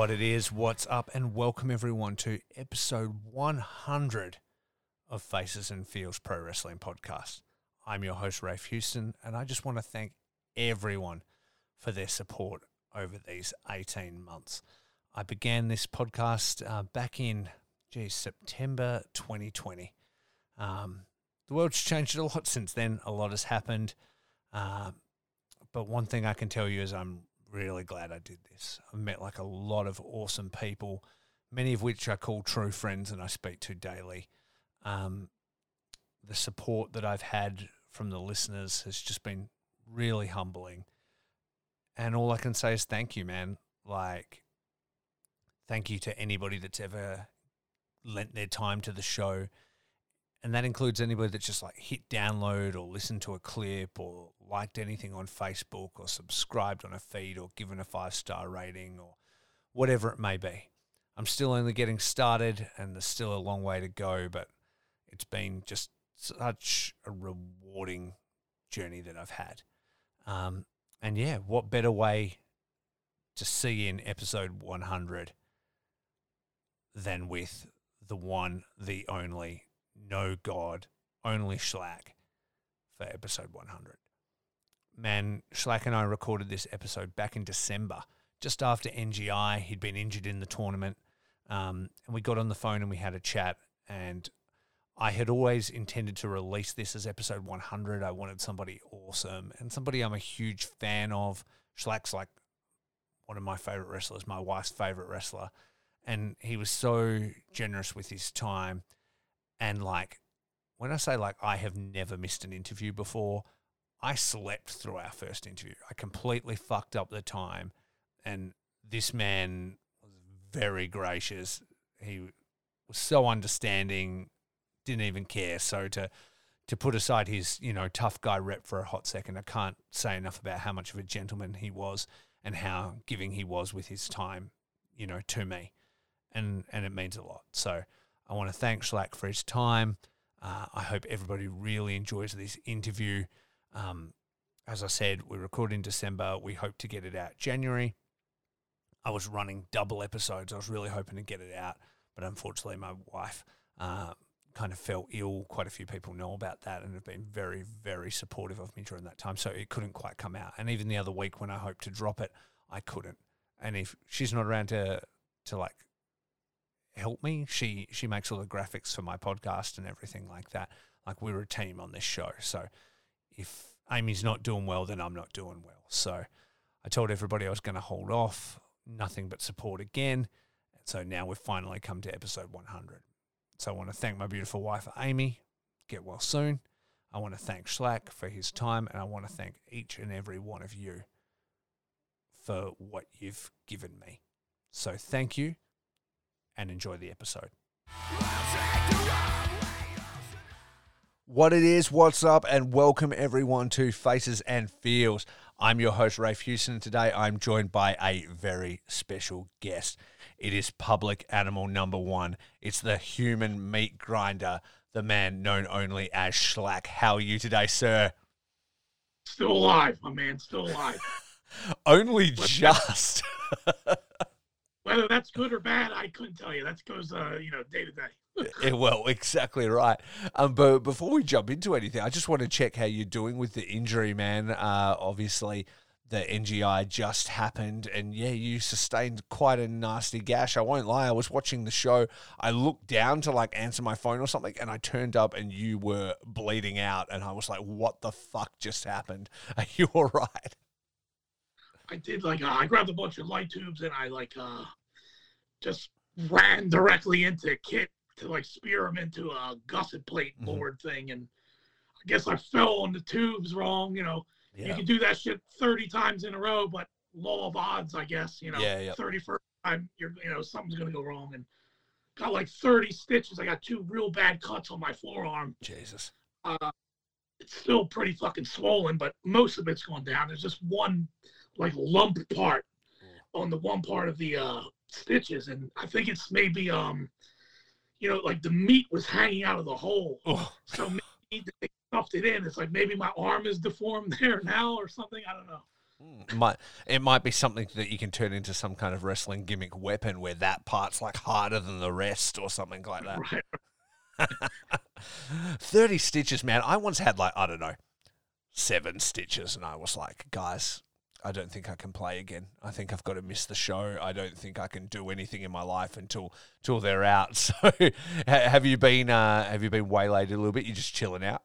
What it is, what's up, and welcome everyone to episode 100 of Faces and Feels Pro Wrestling Podcast. I'm your host, Rafe Houston, and I just want to thank everyone for their support over these 18 months. I began this podcast uh, back in, geez, September 2020. Um, the world's changed a lot since then. A lot has happened. Uh, but one thing I can tell you is I'm really glad I did this. I've met like a lot of awesome people, many of which I call true friends and I speak to daily. Um, the support that I've had from the listeners has just been really humbling. And all I can say is thank you, man. Like, thank you to anybody that's ever lent their time to the show. And that includes anybody that just like hit download or listen to a clip or liked anything on Facebook or subscribed on a feed or given a five star rating or whatever it may be. I'm still only getting started and there's still a long way to go, but it's been just such a rewarding journey that I've had. Um, and yeah, what better way to see in episode 100 than with the one, the only, no God, only Schlak for episode 100. Man, Schlak and I recorded this episode back in December, just after NGI. He'd been injured in the tournament. Um, and we got on the phone and we had a chat. And I had always intended to release this as episode 100. I wanted somebody awesome and somebody I'm a huge fan of. Schlak's like one of my favorite wrestlers, my wife's favorite wrestler. And he was so generous with his time. And like, when I say like, I have never missed an interview before, I slept through our first interview. I completely fucked up the time. And this man was very gracious. He was so understanding, didn't even care. So to to put aside his, you know, tough guy rep for a hot second, I can't say enough about how much of a gentleman he was and how giving he was with his time, you know, to me. And and it means a lot. So I want to thank Schlak for his time. Uh, I hope everybody really enjoys this interview. Um, as I said, we recorded in December. We hope to get it out January. I was running double episodes. I was really hoping to get it out, but unfortunately, my wife uh, kind of fell ill. Quite a few people know about that and have been very, very supportive of me during that time. So it couldn't quite come out. And even the other week when I hoped to drop it, I couldn't. And if she's not around to to like help me, she she makes all the graphics for my podcast and everything like that. Like we're a team on this show. So if Amy's not doing well, then I'm not doing well. So I told everybody I was going to hold off, nothing but support again. And so now we've finally come to episode 100. So I want to thank my beautiful wife, Amy. Get well soon. I want to thank Schlak for his time, and I want to thank each and every one of you for what you've given me. So thank you and enjoy the episode. What it is, what's up, and welcome everyone to Faces and Feels. I'm your host, Rafe Houston. and Today I'm joined by a very special guest. It is public animal number one. It's the human meat grinder, the man known only as Schlak. How are you today, sir? Still alive, my man, still alive. only just. Whether that's good or bad, I couldn't tell you. That goes, uh, you know, day to day. Yeah, well, exactly right. Um, but before we jump into anything, I just want to check how you're doing with the injury, man. Uh, obviously, the NGI just happened, and yeah, you sustained quite a nasty gash. I won't lie. I was watching the show. I looked down to like answer my phone or something, and I turned up, and you were bleeding out, and I was like, "What the fuck just happened? Are you all right?" I did like uh, I grabbed a bunch of light tubes and I like uh just ran directly into Kit to like spear him into a gusset plate Mhm. board thing, and I guess I fell on the tubes wrong. You know, you can do that shit thirty times in a row, but law of odds, I guess. You know, Yeah, yeah. thirty first time, you're you know something's gonna go wrong, and got like thirty stitches. I got two real bad cuts on my forearm. Jesus. uh, it's still pretty fucking swollen, but most of it's gone down. There's just one like lump part on the one part of the uh, stitches, and I think it's maybe um, you know, like the meat was hanging out of the hole, Oh, so maybe they stuffed it in. It's like maybe my arm is deformed there now or something. I don't know. It might it might be something that you can turn into some kind of wrestling gimmick weapon where that part's like harder than the rest or something like that. Right. 30 stitches, man. I once had like, I don't know, seven stitches, and I was like, guys, I don't think I can play again. I think I've got to miss the show. I don't think I can do anything in my life until until they're out. So, have you been uh, have you been waylaid a little bit? You're just chilling out?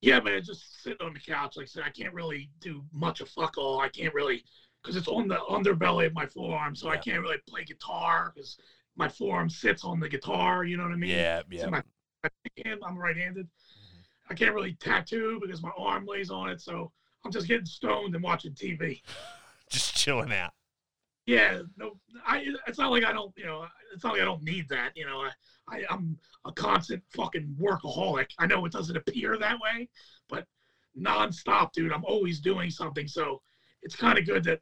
Yeah, man, just sitting on the couch. Like I said, I can't really do much of fuck all. I can't really because it's on the underbelly of my forearm, so I can't really play guitar because my forearm sits on the guitar. You know what I mean? Yeah, yeah. in my. I'm right-handed. I can't really tattoo because my arm lays on it. So I'm just getting stoned and watching TV. Just chilling out. Yeah, no, I. It's not like I don't. You know, it's not like I don't need that. You know, I, I I'm a constant fucking workaholic. I know it doesn't appear that way, but nonstop, dude. I'm always doing something. So it's kind of good that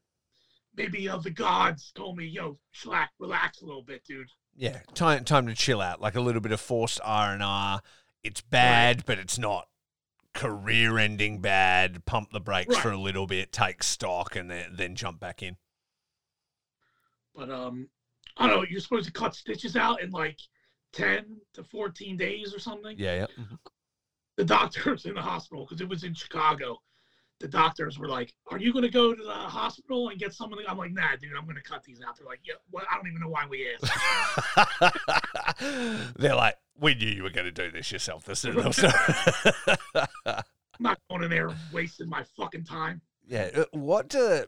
maybe uh, the gods told me, yo, Schlak, relax a little bit, dude. Yeah, time time to chill out. Like a little bit of forced R and R. It's bad, but it's not career-ending bad. Pump the brakes Right. for a little bit, take stock, and then then jump back in. But um, I don't know. You're supposed to cut stitches out in like ten to fourteen days or something. Yeah, yeah. the doctors in the hospital because it was in Chicago. The doctors were like, "Are you going to go to the hospital and get some of the?" I'm like, "Nah, dude, I'm going to cut these out." They're like, "Yeah, well, I don't even know why we asked." They're like, we knew you were going to do this yourself. This is I'm not going in there wasting my fucking time. yeah. uh, What do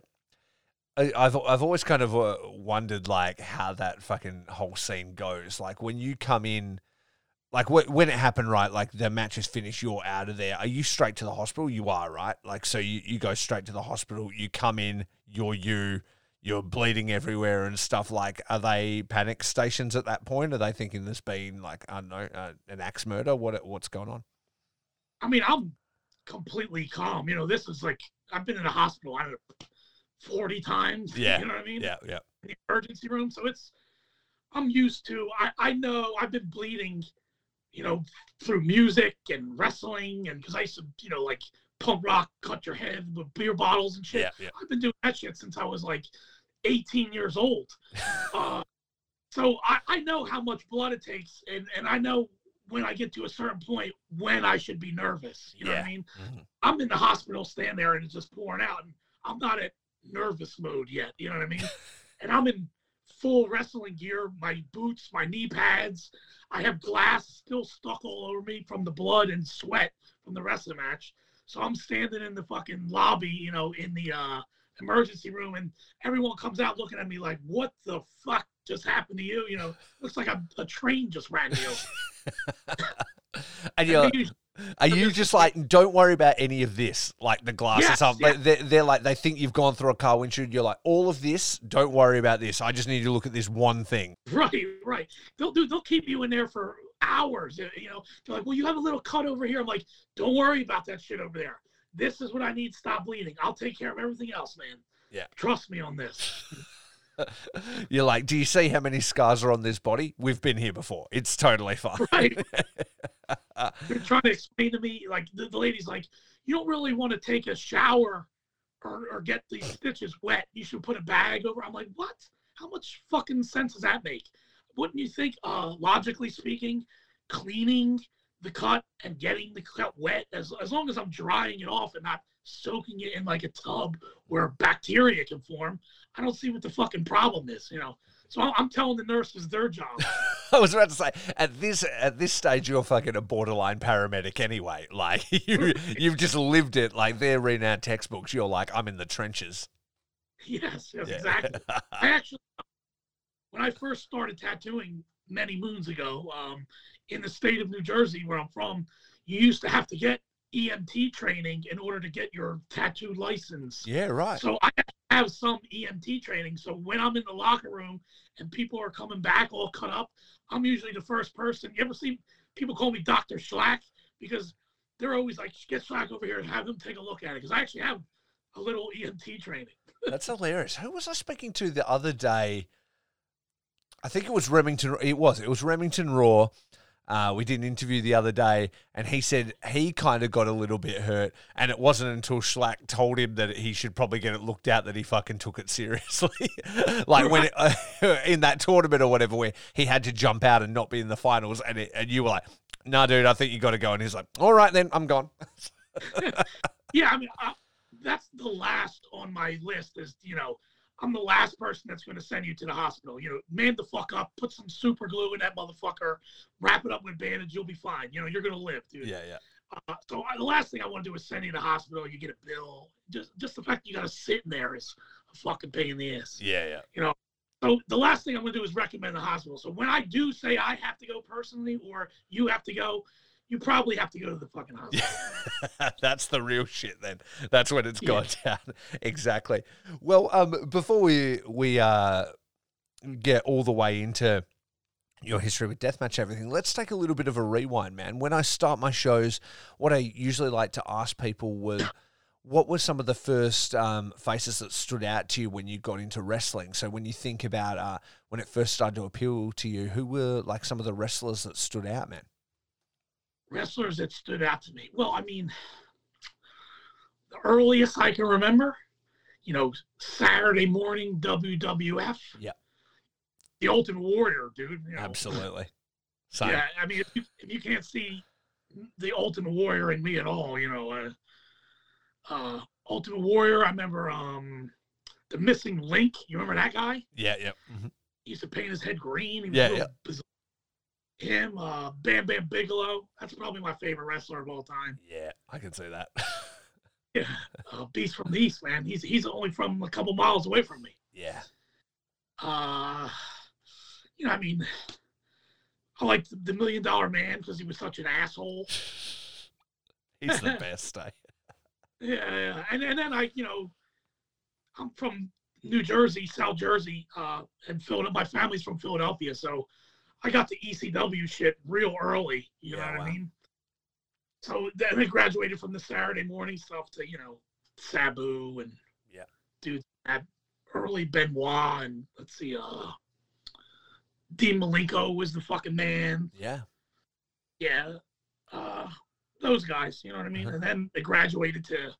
I, I've I've always kind of uh, wondered like how that fucking whole scene goes. Like when you come in, like wh- when it happened, right? Like the match is finished, you're out of there. Are you straight to the hospital? You are, right? Like so you you go straight to the hospital. You come in, you're you. You're bleeding everywhere and stuff. Like, are they panic stations at that point? Are they thinking there's been like I don't know uh, an axe murder? What what's going on? I mean, I'm completely calm. You know, this is like I've been in the hospital. I don't know, 40 times. Yeah, you know what I mean? Yeah, yeah. in the emergency room. So it's I'm used to I, I know I've been bleeding, you know, through music and wrestling and because I used to, you know, like punk rock, cut your head with beer bottles and shit. Yeah, yeah. I've been doing that shit since I was like 18 years old. uh, so I, I know how much blood it takes and, and I know when I get to a certain point when I should be nervous. You know what I mean? Mhm. I'm in the hospital standing there and it's just pouring out and I'm not at nervous mode yet. You know what I mean? and I'm in full wrestling gear, my boots, my knee pads. I have glass still stuck all over me from the blood and sweat from the rest of the match. So I'm standing in the fucking lobby, you know, in the uh, emergency room, and everyone comes out looking at me like, "What the fuck just happened to you?" You know, looks like a, a train just ran you. And they usually- are you just like, don't worry about any of this, like the glass Yes, yeah. They're, they're like, they think you've gone through a car windshield. You're like, all of this, don't worry about this. I just need to look at this one thing. Right, right. They'll do. They'll keep you in there for hours. You know, they're like, "Well, you have a little cut over here." I'm like, "Don't worry about that shit over there. This is what I need. Stop bleeding. I'll take care of everything else, man. Yeah. trust me on this." You're like, do you see how many scars are on this body? We've been here before. It's totally fine. Right. They're trying to explain to me, like the, the lady's like, "You don't really want to take a shower or, or get these stitches wet. You should put a bag over." I'm like, "What? How much fucking sense does that make? Wouldn't you think, uh, logically speaking, cleaning the cut and getting the cut wet, as as long as I'm drying it off and not soaking it in like a tub where bacteria can form, I don't see what the fucking problem is, you know." So I'm, telling the nurses their job. I was about to say at this at this stage you're fucking a borderline paramedic anyway. Like you you've just lived it. Like they're reading out textbooks. You're like I'm in the trenches. yes, yes, Yeah. exactly. I actually, when I first started tattooing many moons ago, um, in the state of New Jersey, where I'm from, you used to have to get EMT training in order to get your tattoo license. yeah, right. So I have some EMT training. So when I'm in the locker room and people are coming back all cut up, I'm usually the first person. You ever see people call me Dr. Schlak? Because they're always like, get Schlak over here and have him take a look at it. Because I actually have a little EMT training. That's hilarious. Who was I speaking to the other day? I think it was Remington. It was. It was Remington Raw. Uh, we did an interview the other day, and he said he kind of got a little bit hurt, and it wasn't until Schlak told him that he should probably get it looked at that he fucking took it seriously. like when it, uh, in that tournament or whatever, where he had to jump out and not be in the finals, and it, and you were like, "No, nah, dude, I think you got to go," and he's like, "All right, then, I'm gone." yeah, I mean, I, that's the last on my list. Is you know I'm the last person that's going to send you to the hospital. You know, man the fuck up, put some super glue in that motherfucker, wrap it up with bandage, you'll be fine. You know, you're going to live, dude. Yeah, yeah. Uh, so I, the last thing I want to do is send you to the hospital. You get a bill. Just, just the fact you got to sit in there is a fucking pain in the ass. Yeah, yeah. You know, so the last thing I'm going to do is recommend the hospital. So when I do say I have to go personally, or you have to go, you probably have to go to the fucking hospital. That's the real shit then. That's when it's gone down. exactly. Well, um, before we we uh get all the way into your history with deathmatch everything let's take a little bit of a rewind man when i start my shows what i usually like to ask people was what were some of the first um, faces that stood out to you when you got into wrestling so when you think about uh, when it first started to appeal to you who were like some of the wrestlers that stood out man wrestlers that stood out to me. Well, I mean, the earliest I can remember, you know, Saturday morning WWF. Yeah. The Ultimate Warrior, dude. You know. Absolutely. Same. Yeah, I mean, if you, if you can't see the Ultimate Warrior in me at all, you know, uh, uh, Ultimate Warrior. I remember um, the Missing Link. You remember that guy? Yeah, yeah. Mm-hmm. He used to paint his head green. yeah, yeah him, uh, Bam Bam Bigelow. That's probably my favorite wrestler of all time. Yeah, I can say that. yeah, uh, Beast from the East, man. He's he's only from a couple miles away from me. Yeah. Uh, you know, I mean, I like the, the Million Dollar Man because he was such an asshole. He's the best. I. yeah, yeah, and and then I, you know, I'm from New Jersey, South Jersey, uh, and Philadelphia. My family's from Philadelphia, so I got the ECW shit real early. You yeah, know what wow. I mean? So then I graduated from the Saturday morning stuff to you know Sabu and yeah, dude, that early Benoit and let's see, uh, Dean Malenko was the fucking man. Yeah, yeah, uh, those guys. You know what I mean? Uh-huh. And then they graduated to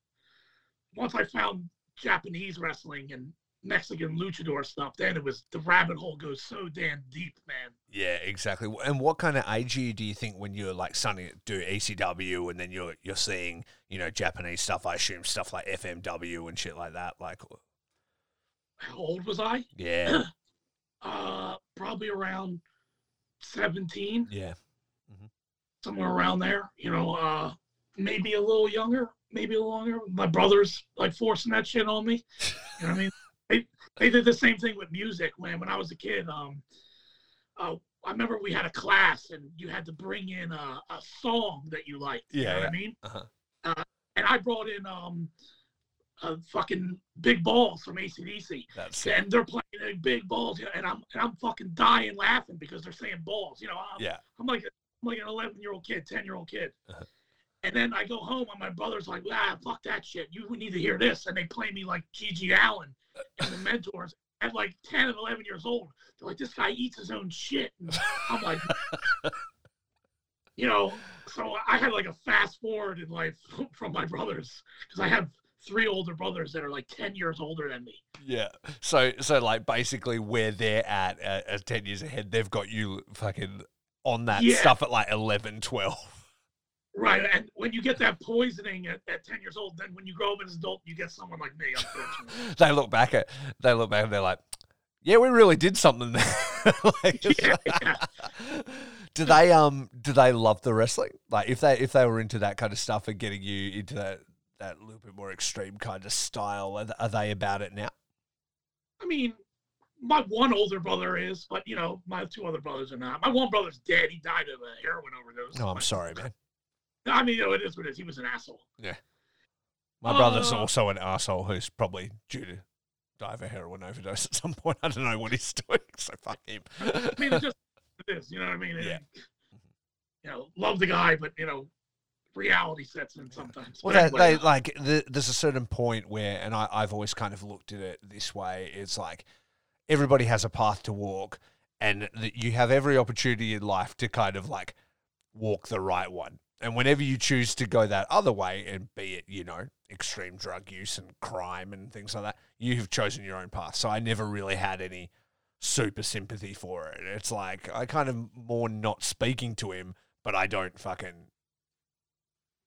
once I found Japanese wrestling and Mexican luchador stuff, then it was the rabbit hole goes so damn deep, man. Yeah, exactly. And what kind of age do you think when you're like starting to do ECW and then you're you're seeing you know Japanese stuff? I assume stuff like FMW and shit like that. Like, how old was I? Yeah, uh, probably around seventeen. Yeah, mm-hmm. somewhere around there. You know, uh, maybe a little younger, maybe a little longer. My brother's like forcing that shit on me. You know what I mean? they, they did the same thing with music when when I was a kid. Um, uh, I remember we had a class and you had to bring in a, a song that you liked. You yeah, know yeah. what I mean? Uh-huh. Uh, and I brought in um, a fucking big balls from ACDC. That's and they're playing big balls, and I'm and I'm fucking dying laughing because they're saying balls. You know, I'm, yeah. I'm like I'm like an 11 year old kid, 10 year old kid. Uh-huh. And then I go home and my brother's like, ah, fuck that shit. You need to hear this. And they play me like GG Allin and the mentors at like 10 and 11 years old. They're like, this guy eats his own shit. And I'm like, you know, so I had like a fast forward in life from my brothers because I have three older brothers that are like 10 years older than me. Yeah. So, so like basically where they're at, uh, 10 years ahead, they've got you fucking on that yeah. stuff at like 11, 12. Right, and when you get that poisoning at, at ten years old, then when you grow up as an adult, you get someone like me. Unfortunately, they look back at they look back and they're like, "Yeah, we really did something there." like, yeah, yeah. do they um do they love the wrestling? Like if they if they were into that kind of stuff and getting you into that that little bit more extreme kind of style, are, are they about it now? I mean, my one older brother is, but you know, my two other brothers are not. My one brother's dead. He died of a heroin overdose. Oh, I'm sorry, man. I mean, you know, it is what it is. He was an asshole. Yeah. My uh, brother's also an asshole who's probably due to die of a heroin overdose at some point. I don't know what he's doing, so fuck him. I mean, it's just it is. You know what I mean? Yeah. You know, love the guy, but you know, reality sets in sometimes. Well, they, they, like the, there's a certain point where, and I, I've always kind of looked at it this way. It's like everybody has a path to walk, and that you have every opportunity in life to kind of like walk the right one. And whenever you choose to go that other way, and be it, you know, extreme drug use and crime and things like that, you have chosen your own path. So I never really had any super sympathy for it. It's like I kind of more not speaking to him, but I don't fucking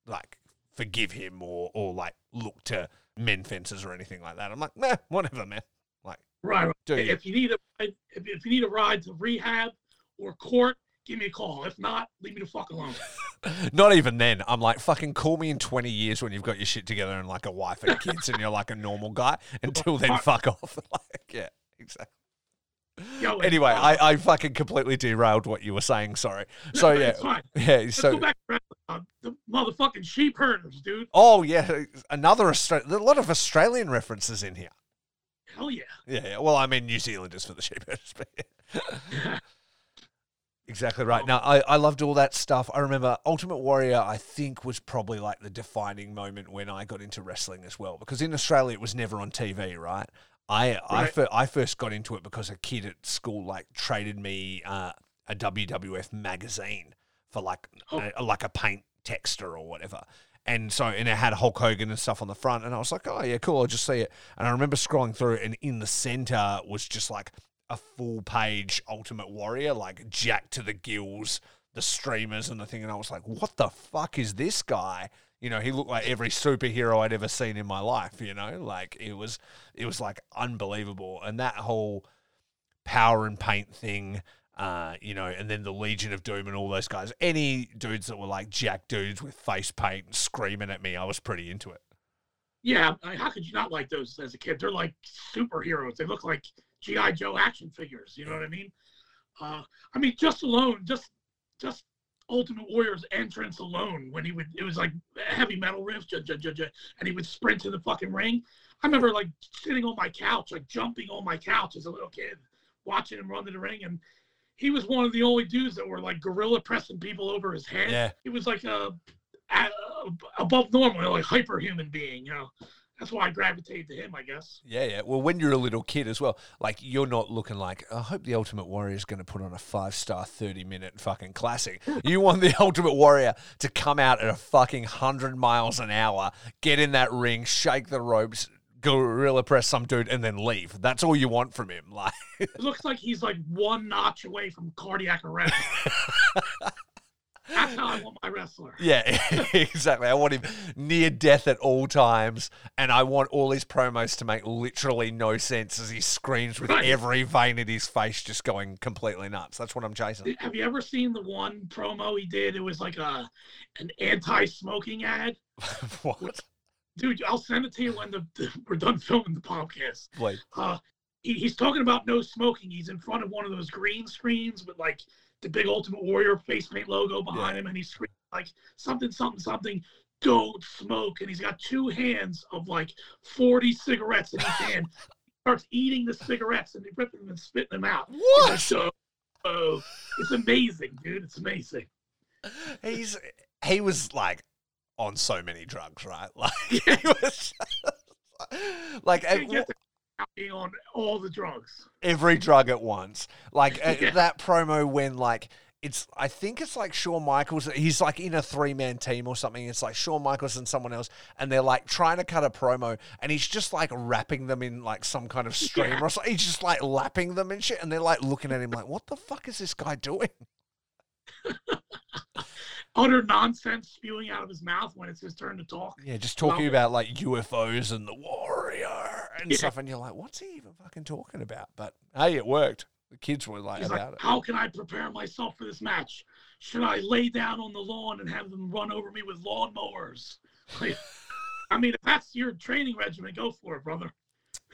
like forgive him or or like look to men fences or anything like that. I'm like, nah, whatever, man. Like, Right. right. do you? If you need a if, if you need a ride to rehab or court, give me a call. If not, leave me the fuck alone. Not even then. I'm like, fucking call me in 20 years when you've got your shit together and like a wife and kids and you're like a normal guy. Until then, fuck off. like, yeah, exactly. Yo, Anyway, I, I fucking completely derailed what you were saying. Sorry. So, yeah. Yeah. Let's So, go back to uh, the motherfucking sheep herders, dude. oh, yeah. Another Australian, a lot of Australian references in here. Hell yeah. Yeah, yeah. Well, I mean, New Zealanders for the sheep herders, but yeah. Exactly right. Now, I, I loved all that stuff. I remember Ultimate Warrior, I think, was probably like the defining moment when I got into wrestling as well. Because in Australia, it was never on TV, right? I I, fir- I first got into it because a kid at school like traded me uh, a WWF magazine for like Oh. a, like a paint texture or whatever. And so, and it had Hulk Hogan and stuff on the front, and I was like, "Oh yeah, cool." I'll just see it. And I remember scrolling through, and in the center was just like a full page Ultimate Warrior, like Jack to the gills, the streamers and the thing. And I was like, what the fuck is this guy? You know, he looked like every superhero I'd ever seen in my life, you know? Like it was it was like unbelievable. And that whole power and paint thing, uh, you know, and then the Legion of Doom and all those guys. Any dudes that were like jack dudes with face paint screaming at me, I was pretty into it. Yeah, I how could you not like those as a kid? They're like superheroes. They look like GI Joe action figures. You know what I mean? Uh, I mean, just alone, just just Ultimate Warrior's entrance alone, when he would, it was like heavy metal riff, ju- ju- ju- and he would sprint to the fucking ring. I remember like sitting on my couch, like jumping on my couch as a little kid, watching him run to the ring, and he was one of the only dudes that were like gorilla pressing people over his head. Yeah. He was like a, a above normal, like hyper human being. You know, that's why I gravitated to him, I guess. Yeah, yeah. Well, when you're a little kid as well, like you're not looking like, I hope the Ultimate Warrior is going to put on a five star, 30 minute fucking classic. You want the Ultimate Warrior to come out at a fucking 100 miles an hour, get in that ring, shake the ropes, gorilla press some dude, and then leave. That's all you want from him. Like, It looks like he's like one notch away from cardiac arrest. That's how I want my wrestler. yeah, exactly. I want him near death at all times, and I want all his promos to make literally no sense as he screams with Right. every vein in his face just going completely nuts. That's what I'm chasing. Have you ever seen the one promo he did? It was like a an anti-smoking ad. what? Dude, I'll send it to you when the, the- we're done filming the podcast. Please. Uh, he, he's talking about no smoking. He's in front of one of those green screens with like the big Ultimate Warrior face paint logo behind him, and he's screaming like something, something, something. Don't smoke. And he's got two hands of like 40 cigarettes in each hand. He Starts eating the cigarettes and he's ripping them and spitting them out. What? "So, oh, it's amazing, dude. It's amazing. He's he was like on so many drugs, right? Like he was like Can't at- get the being on all the drugs. every drug at once. Like uh, Yeah. that promo when like it's I think it's like Shawn Michaels. He's like in a three man team or something. It's like Shawn Michaels and someone else, and they're like trying to cut a promo, and he's just like wrapping them in like some kind of stream Yeah. or something. He's just like lapping them and shit, and they're like looking at him like, "What the fuck is this guy doing?" Utter nonsense spewing out of his mouth when it's his turn to talk. Yeah, just talking about like UFOs and the warrior and Yeah. stuff, and you're like, "What's he even fucking talking about?" But hey, it worked. The kids were like He's about like, it. how can I prepare myself for this match? Should I lay down on the lawn and have them run over me with lawnmowers? Like, I mean, if that's your training regimen, go for it, brother.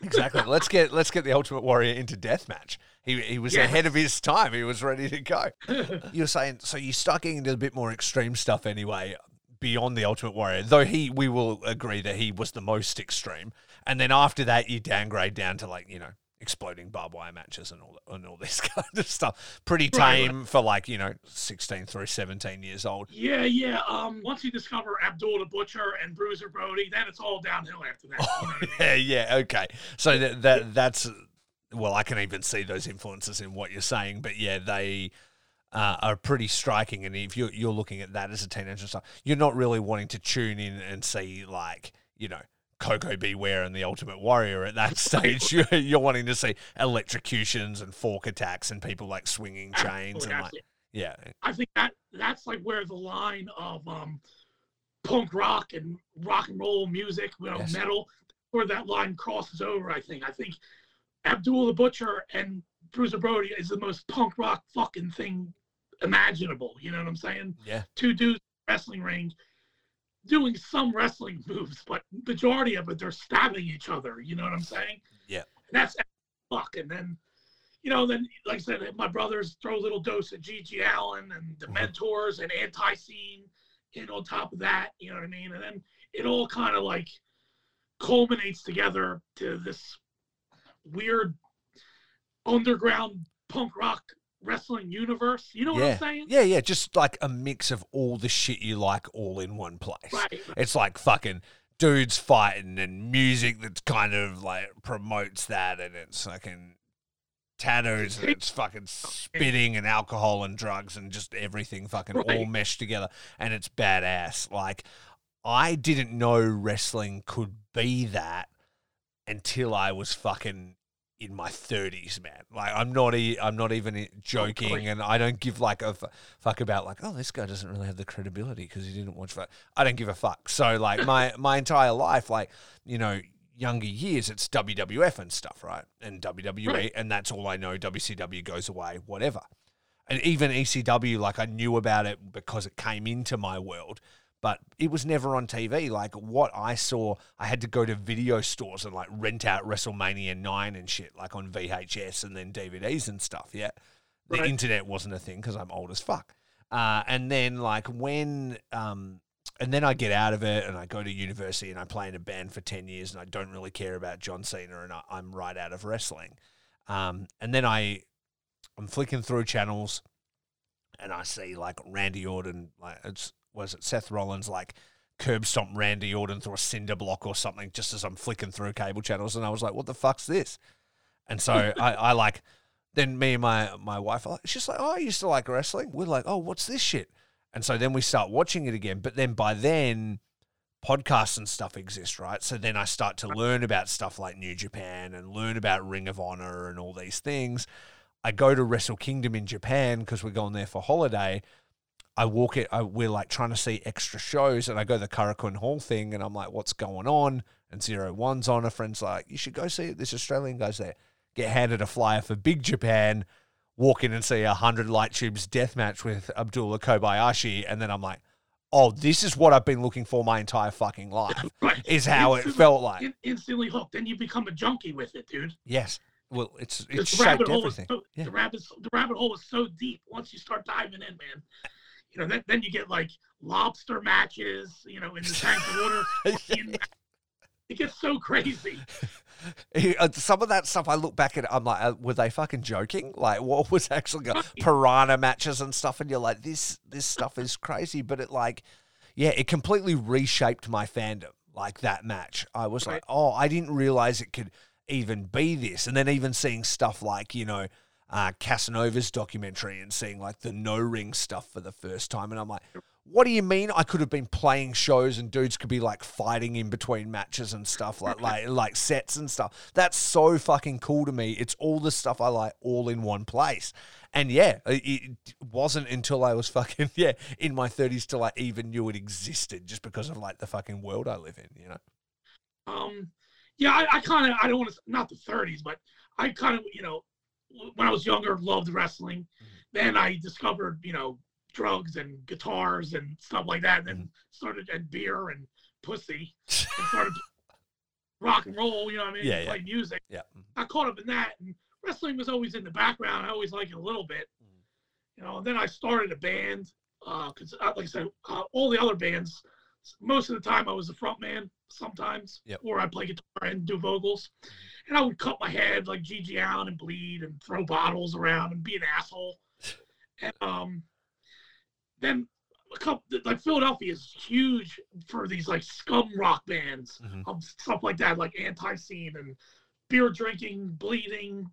Exactly. let's get let's get the Ultimate Warrior into deathmatch. He he was Yeah. ahead of his time. He was ready to go. You're saying so you start getting into a bit more extreme stuff anyway beyond the Ultimate Warrior. Though he we will agree that he was the most extreme. And then after that you downgrade down to like, you know, exploding barbed wire matches and all and all this kind of stuff. Pretty Right, right. tame for like, you know, 16 through 17 years old. yeah, yeah. Um, once you discover Abdul the Butcher and Bruiser Brody, then it's all downhill after that. you know what I mean? yeah, yeah, okay. So that, that that's well, I can even see those influences in what you're saying, but yeah, they uh, are pretty striking. And if you're you're looking at that as a teenager, you're not really wanting to tune in and see like you know. Koko B. Ware and the Ultimate Warrior at that stage. You're, you're wanting to see electrocutions and fork attacks and people like swinging chains Absolutely, and like yeah, I think that that's like where the line of um, punk rock and rock and roll music, you know, Yes. metal, where that line crosses over. I think. I think Abdul the Butcher and Bruiser Brody is the most punk rock fucking thing imaginable. You know what I'm saying? yeah, Two dudes wrestling ring doing some wrestling moves, but majority of it they're stabbing each other. You know what I'm saying? Yeah. And that's fuck. And then, you know, then like I said, my brothers throw a little dose of G.G. Allin and the Mhm. mentors and Anti-Seen in on top of that. You know what I mean? And then it all kind of like culminates together to this weird underground punk rock wrestling universe. You know what I'm saying? yeah, yeah. Just like a mix of all the shit you like, all in one place. Right. It's like fucking dudes fighting and music that's kind of like promotes that, and it's fucking tattoos and it's fucking spitting and alcohol and drugs and just everything fucking all meshed together, and it's badass. Like I didn't know wrestling could be that until I was fucking in my 30s, man. Like I'm not e- I'm not even joking and I don't give like a f- fuck about like oh this guy doesn't really have the credibility because he didn't watch that. I don't give a fuck. So like my my entire life like you know younger years it's WWF and stuff, right? And WWE Right. and that's all I know. WCW goes away, whatever. And even ECW like I knew about it because it came into my world but it was never on TV. Like what I saw, I had to go to video stores and like rent out WrestleMania 9 and shit, like on VHS and then DVDs and stuff. Yeah. The Right. internet wasn't a thing because I'm old as fuck. Uh, and then, like, when, um, and then I get out of it and I go to university and I play in a band for 10 years and I don't really care about John Cena and I, I'm right out of wrestling. Um, and then I, I'm flicking through channels and I see like Randy Orton, like it's was it Seth Rollins like curb stomp Randy Orton through a cinder block or something just as I'm flicking through cable channels and I was like, what the fuck's this? And so I, I like then me and my my wife are like, she's like, oh, I used to like wrestling. We're like, oh, what's this shit? And so then we start watching it again. But then by then, podcasts and stuff exist, right? So then I start to learn about stuff like New Japan and learn about Ring of Honor and all these things. I go to Wrestle Kingdom in Japan because we're going there for holiday. I walk it. I, we're like trying to see extra shows, and I go to the Korakuen Hall thing, and I'm like, "What's going on?" And Zero One's on. A friend's like, "You should go see it. This Australian guy's there." Get handed a flyer for Big Japan. Walk in and see a hundred light tubes death match with Abdullah Kobayashi, and then I'm like, "Oh, this is what I've been looking for my entire fucking life." Right. Is how it felt like. instantly hooked. Then you become a junkie with it, dude. Yes. Well, it's it's shaped everything. So, Yeah. The rabbit the rabbit hole is so deep. Once you start diving in, man, you know then, then you get like lobster matches. You know, in the tank of water. it gets so crazy. Uh, Some of that stuff I look back at, I'm like, uh, were they fucking joking? Like, what was actually going? Piranha matches and stuff, and you're like, this this stuff is crazy. But it like, yeah, it completely reshaped my fandom. Like that match, I was like, oh, I didn't realize it could even be this. And then even seeing stuff like, you know, uh, Casanova's documentary and seeing like the no ring stuff for the first time, and I'm like. What do you mean? I could have been playing shows and dudes could be like fighting in between matches and stuff like like like sets and stuff. That's so fucking cool to me. It's all the stuff I like all in one place. And yeah, it, wasn't until I was fucking yeah in my thirties till I even knew it existed, just because of like the fucking world I live in. You know? Um, yeah, I, I kind of I don't want to not the 30s, but I kind of you know when I was younger loved wrestling. Mm-hmm. Then I discovered you know drugs and guitars and stuff like that. And then mm-hmm. started and beer and pussy and started rock and roll. You know what I mean? Yeah, yeah. Play music. Yeah. Mm-hmm. I caught up in that, and wrestling was always in the background. I always liked it a little bit, you know. And then I started a band uh, because, uh, like I said, uh, all the other bands, most of the time I was the front man. Sometimes, Yep. or I play guitar and do vocals, and I would cut my head like GG Allin and bleed and throw bottles around and be an asshole. And um, then a couple like Philadelphia is huge for these like scum rock bands Mhm. of stuff like that, like Anti-Seen and beer drinking, bleeding,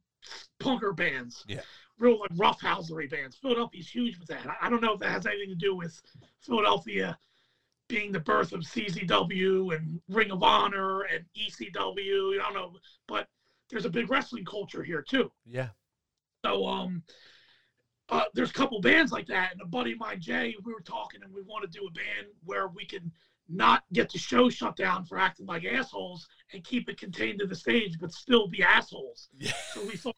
punker bands. Yeah. Real like roughhousery bands. Philadelphia's huge with that. I, I don't know if that has anything to do with Philadelphia being the birth of CZW and Ring of Honor and ECW. I don't know, but there's a big wrestling culture here too. Yeah. So um, uh, there's a couple bands like that, and a buddy of mine, Jay, we were talking, and we want to do a band where we can not get the show shut down for acting like assholes and keep it contained to the stage, but still be assholes. Yeah. So we thought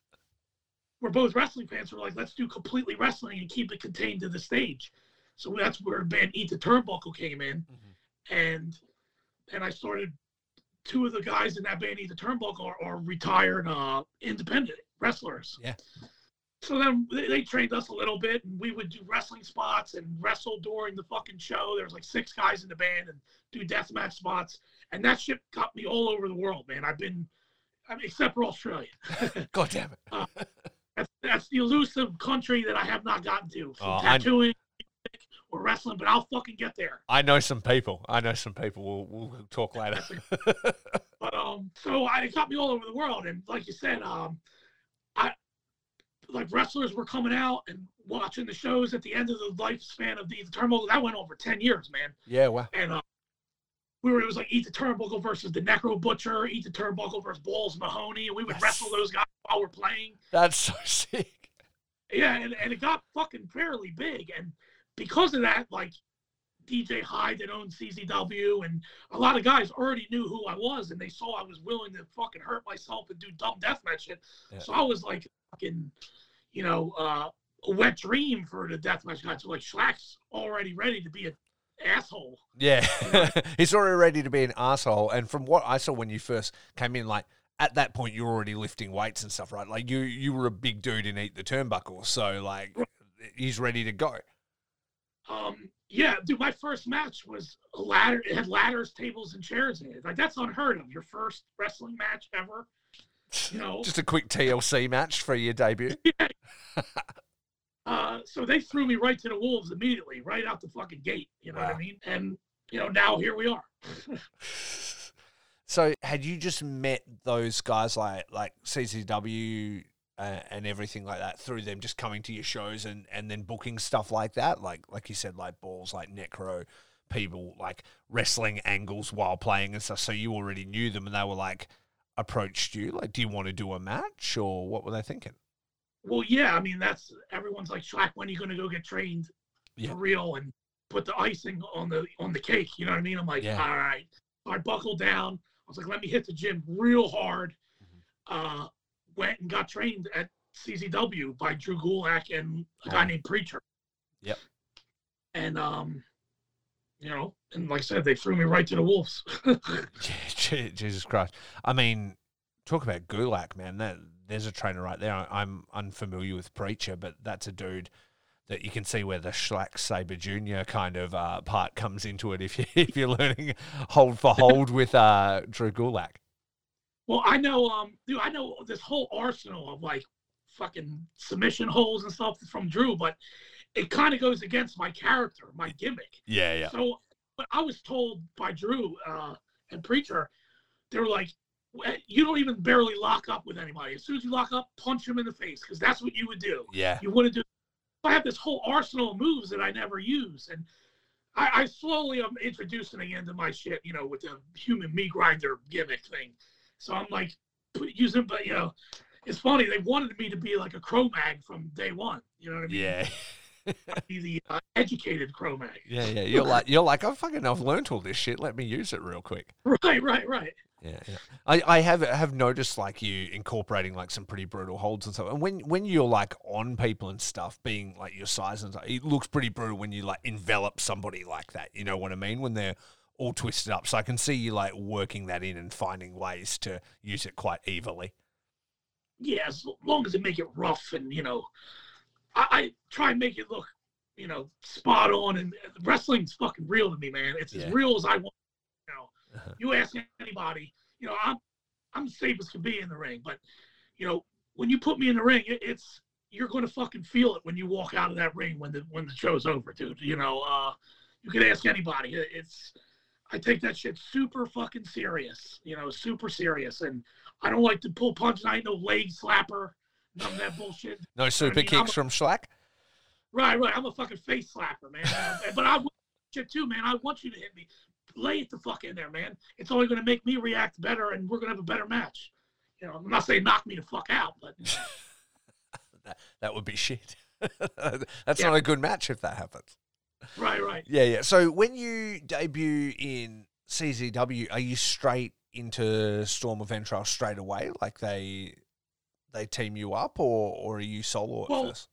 we're both wrestling fans. We're like, let's do completely wrestling and keep it contained to the stage. So that's where band Eat the Turnbuckle came in, Mhm. and and I started. Two of the guys in that band Eat the Turnbuckle are, are retired uh, independent wrestlers. Yeah. So then they, they trained us a little bit, and we would do wrestling spots and wrestle during the fucking show. There was like six guys in the band and do deathmatch spots, and that shit got me all over the world, man. I've been, I mean, except for Australia. God damn it. That's that's the elusive country that I have not gotten to Oh, tattooing or wrestling, but I'll fucking get there. I know some people. I know some people. We'll, we'll talk later. But um, so I it got me all over the world, and like you said, um, I like wrestlers were coming out and watching the shows at the end of the lifespan of the, the Turnbuckle. That went over ten years, man. yeah, well. And uh, we were it was like Eat the Turnbuckle versus the Necro Butcher, Eat the Turnbuckle versus Balls Mahoney, and we would Yes. wrestle those guys while we're playing. That's so sick. Yeah, and, and it got fucking fairly big. And because of that, like DJ Hyde that owned CZW and a lot of guys already knew who I was and they saw I was willing to fucking hurt myself and do dumb deathmatch shit. Yeah. So I was like fucking, you know, uh, a wet dream for the deathmatch guys. So like Schlak's already ready to be an asshole. Yeah. He's already ready to be an asshole. And from what I saw when you first came in, like, at that point, you're already lifting weights and stuff, right? Like, you you were a big dude and eat the turnbuckle. So, like, he's ready to go. Um, yeah, dude, my first match was a ladder. It had ladders, tables, and chairs in it. Like that's unheard of. Your first wrestling match ever. You know, Just a quick TLC match for your debut. yeah. Uh, so they threw me right to the wolves immediately, right out the fucking gate. You know what I mean? And you know now here we are. So, had you just met those guys like like CZW uh, and everything like that through them just coming to your shows and and then booking stuff like that, like like you said, like balls, like necro people, like wrestling angles while playing and stuff. So you already knew them, and they were like approached you, like, do you want to do a match, or what were they thinking? Well, yeah, I mean that's everyone's like, Schlak, when are you gonna go get trained Yeah. for real and put the icing on the on the cake? You know what I mean? I'm like, Yeah. all right. I buckled down. I was like, let me hit the gym real hard. Mm-hmm. Uh, went and got trained at CZW by Drew Gulak and a guy Oh. named Preacher. Yep. And um, you know, and like I said, they threw me right to the wolves. Je- Jesus Christ! I mean, talk about Gulak, man. That there's a trainer right there. I'm unfamiliar with Preacher, but that's a dude that you can see where the Schlak Saber Junior kind of uh, part comes into it. If you if you're learning hold for hold with uh, Drew Gulak. Well, I know, um, dude, I know this whole arsenal of like fucking submission holes and stuff from Drew, but it kind of goes against my character, my gimmick. Yeah, yeah, So, but I was told by Drew uh, and Preacher, they were like, "Eh, you don't even barely lock up with anybody. As soon as you lock up, punch him in the face because that's what you would do. yeah. You wouldn't do. I have this whole arsenal of moves that I never use, and I, I slowly am introducing it into my shit, you know, with the human meat grinder gimmick thing. So I'm like using, but you know, it's funny. They wanted me to be like a Cro-Mag from day one. You know what I mean? Yeah, Be the uh, educated Cro-Mag. yeah, yeah. You're like you're like, oh fucking, I've learned all this shit. Let me use it real quick. Right, right, right. Yeah, yeah. I, I have have noticed like you incorporating like some pretty brutal holds and stuff. And when when you're like on people and stuff, being like your size and stuff, it looks pretty brutal when you like envelop somebody like that. You know what I mean? When they're all twisted up. So I can see you like working that in and finding ways to use it quite evilly. Yeah, as long as they make it rough and you know, I, I try and make it look, you know, spot on. And wrestling's fucking real to me, man. It's Yeah. as real as I want. You know, Uh-huh. you ask anybody, you know, I'm I'm safe as can be in the ring, but you know, when you put me in the ring, it, it's you're going to fucking feel it when you walk out of that ring when the when the show's over, dude. You know, uh, you can ask anybody. It- It's I take that shit super fucking serious. You know, super serious, and I don't like to pull punches. I ain't no leg slapper. None of that bullshit. No super I'm kicks a- from Schlak. Right, right. I'm a fucking face slapper, man. but I want shit too, man. I want you to hit me. Lay it the fuck in there, man. It's only going to make me react better, and we're going to have a better match. You know, I'm not saying knock me the fuck out, but That, that would be shit. That's Yeah. not a good match if that happens. Right, right. Yeah, yeah. So when you debut in CZW, are you straight into Storm of Entrails straight away? Like they they team you up, or or are you solo at Well, first?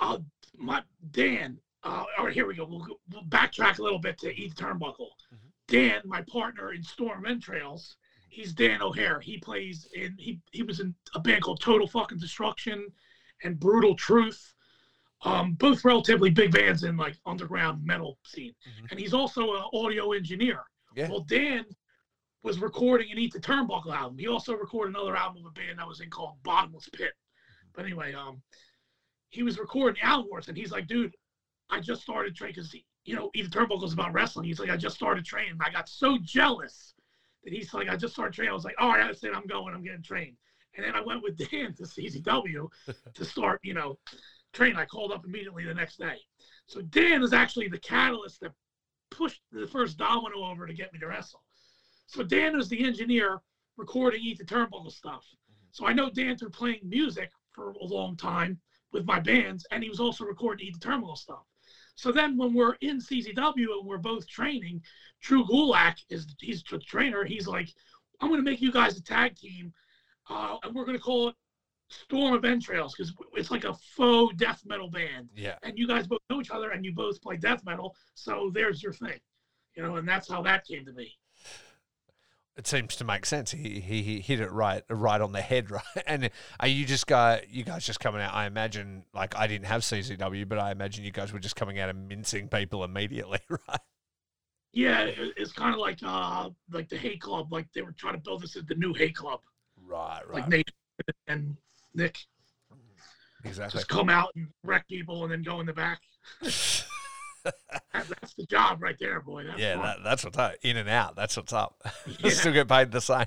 Uh, my Dan. Uh, all right, here we go. We'll, go- we'll backtrack a little bit to the Turnbuckle. Mhm. Dan, my partner in Storm Entrails, he's Dan O'Hare. He plays in he he was in a band called Total Fucking Destruction and Brutal Truth. Um, both relatively big bands in like underground metal scene. Mhm. And he's also an audio engineer. Yeah. Well, Dan was recording an Eat the Turnbuckle album. He also recorded another album of a band I was in called Bottomless Pit. But anyway, um, he was recording with and he's like, dude, I just started training because you know, Eat the Turnbuckle is about wrestling. He's like, I just started training. I got so jealous that he's like, I just started training. I was like, all right, I said, I'm going, I'm getting trained. And then I went with Dan to CZW to start, you know, training. I called up immediately the next day. So Dan is actually the catalyst that pushed the first domino over to get me to wrestle. So Dan was the engineer recording Eat the Turnbuckle stuff. So I know Dan through playing music for a long time with my bands, and he was also recording Eat the Turnbuckle stuff. So then when we're in CZW and we're both training, Drew Gulak is he's the trainer. He's like, I'm going to make you guys a tag team, uh, and we're going to call it Storm of Entrails because it's like a faux death metal band Yeah. and you guys both know each other and you both play death metal so there's your thing you know and that's how that came to be It seems to make sense. He, he he hit it right right on the head, right? And are you just guy you guys just coming out? I imagine like I didn't have CZW, but I imagine you guys were just coming out and mincing people immediately, right? yeah it's kind of like uh like the H8 Club like they were trying to build this as the new H8 Club right? Right, like nate and nick exactly. just come out and wreck people and then go in the back that, that's the job right there boy that's yeah, that, that's what's up. In and out. That's what's up. Yeah. Still get paid the same.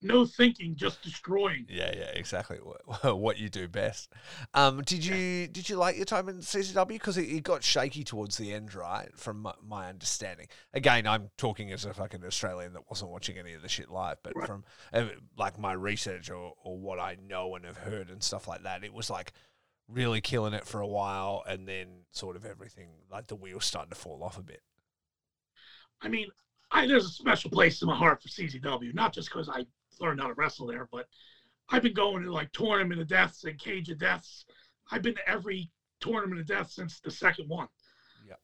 No thinking just destroying Yeah, yeah, exactly. What, what you do best. Um, did you did you like your time in CZW? Because it, it got shaky towards the end, right? From my, my understanding. Again, I'm talking as a fucking Australian that wasn't watching any of the shit live, but Right. from uh, like my research or, or what I know and have heard and stuff like that, it was like really killing it for a while, and then sort of everything like the wheels starting to fall off a bit. I mean, I there's a special place in my heart for CZW, not just because I learned how to wrestle there, but I've been going to like tournament of deaths and cage of deaths. I've been to every tournament of death since the second one. Yep.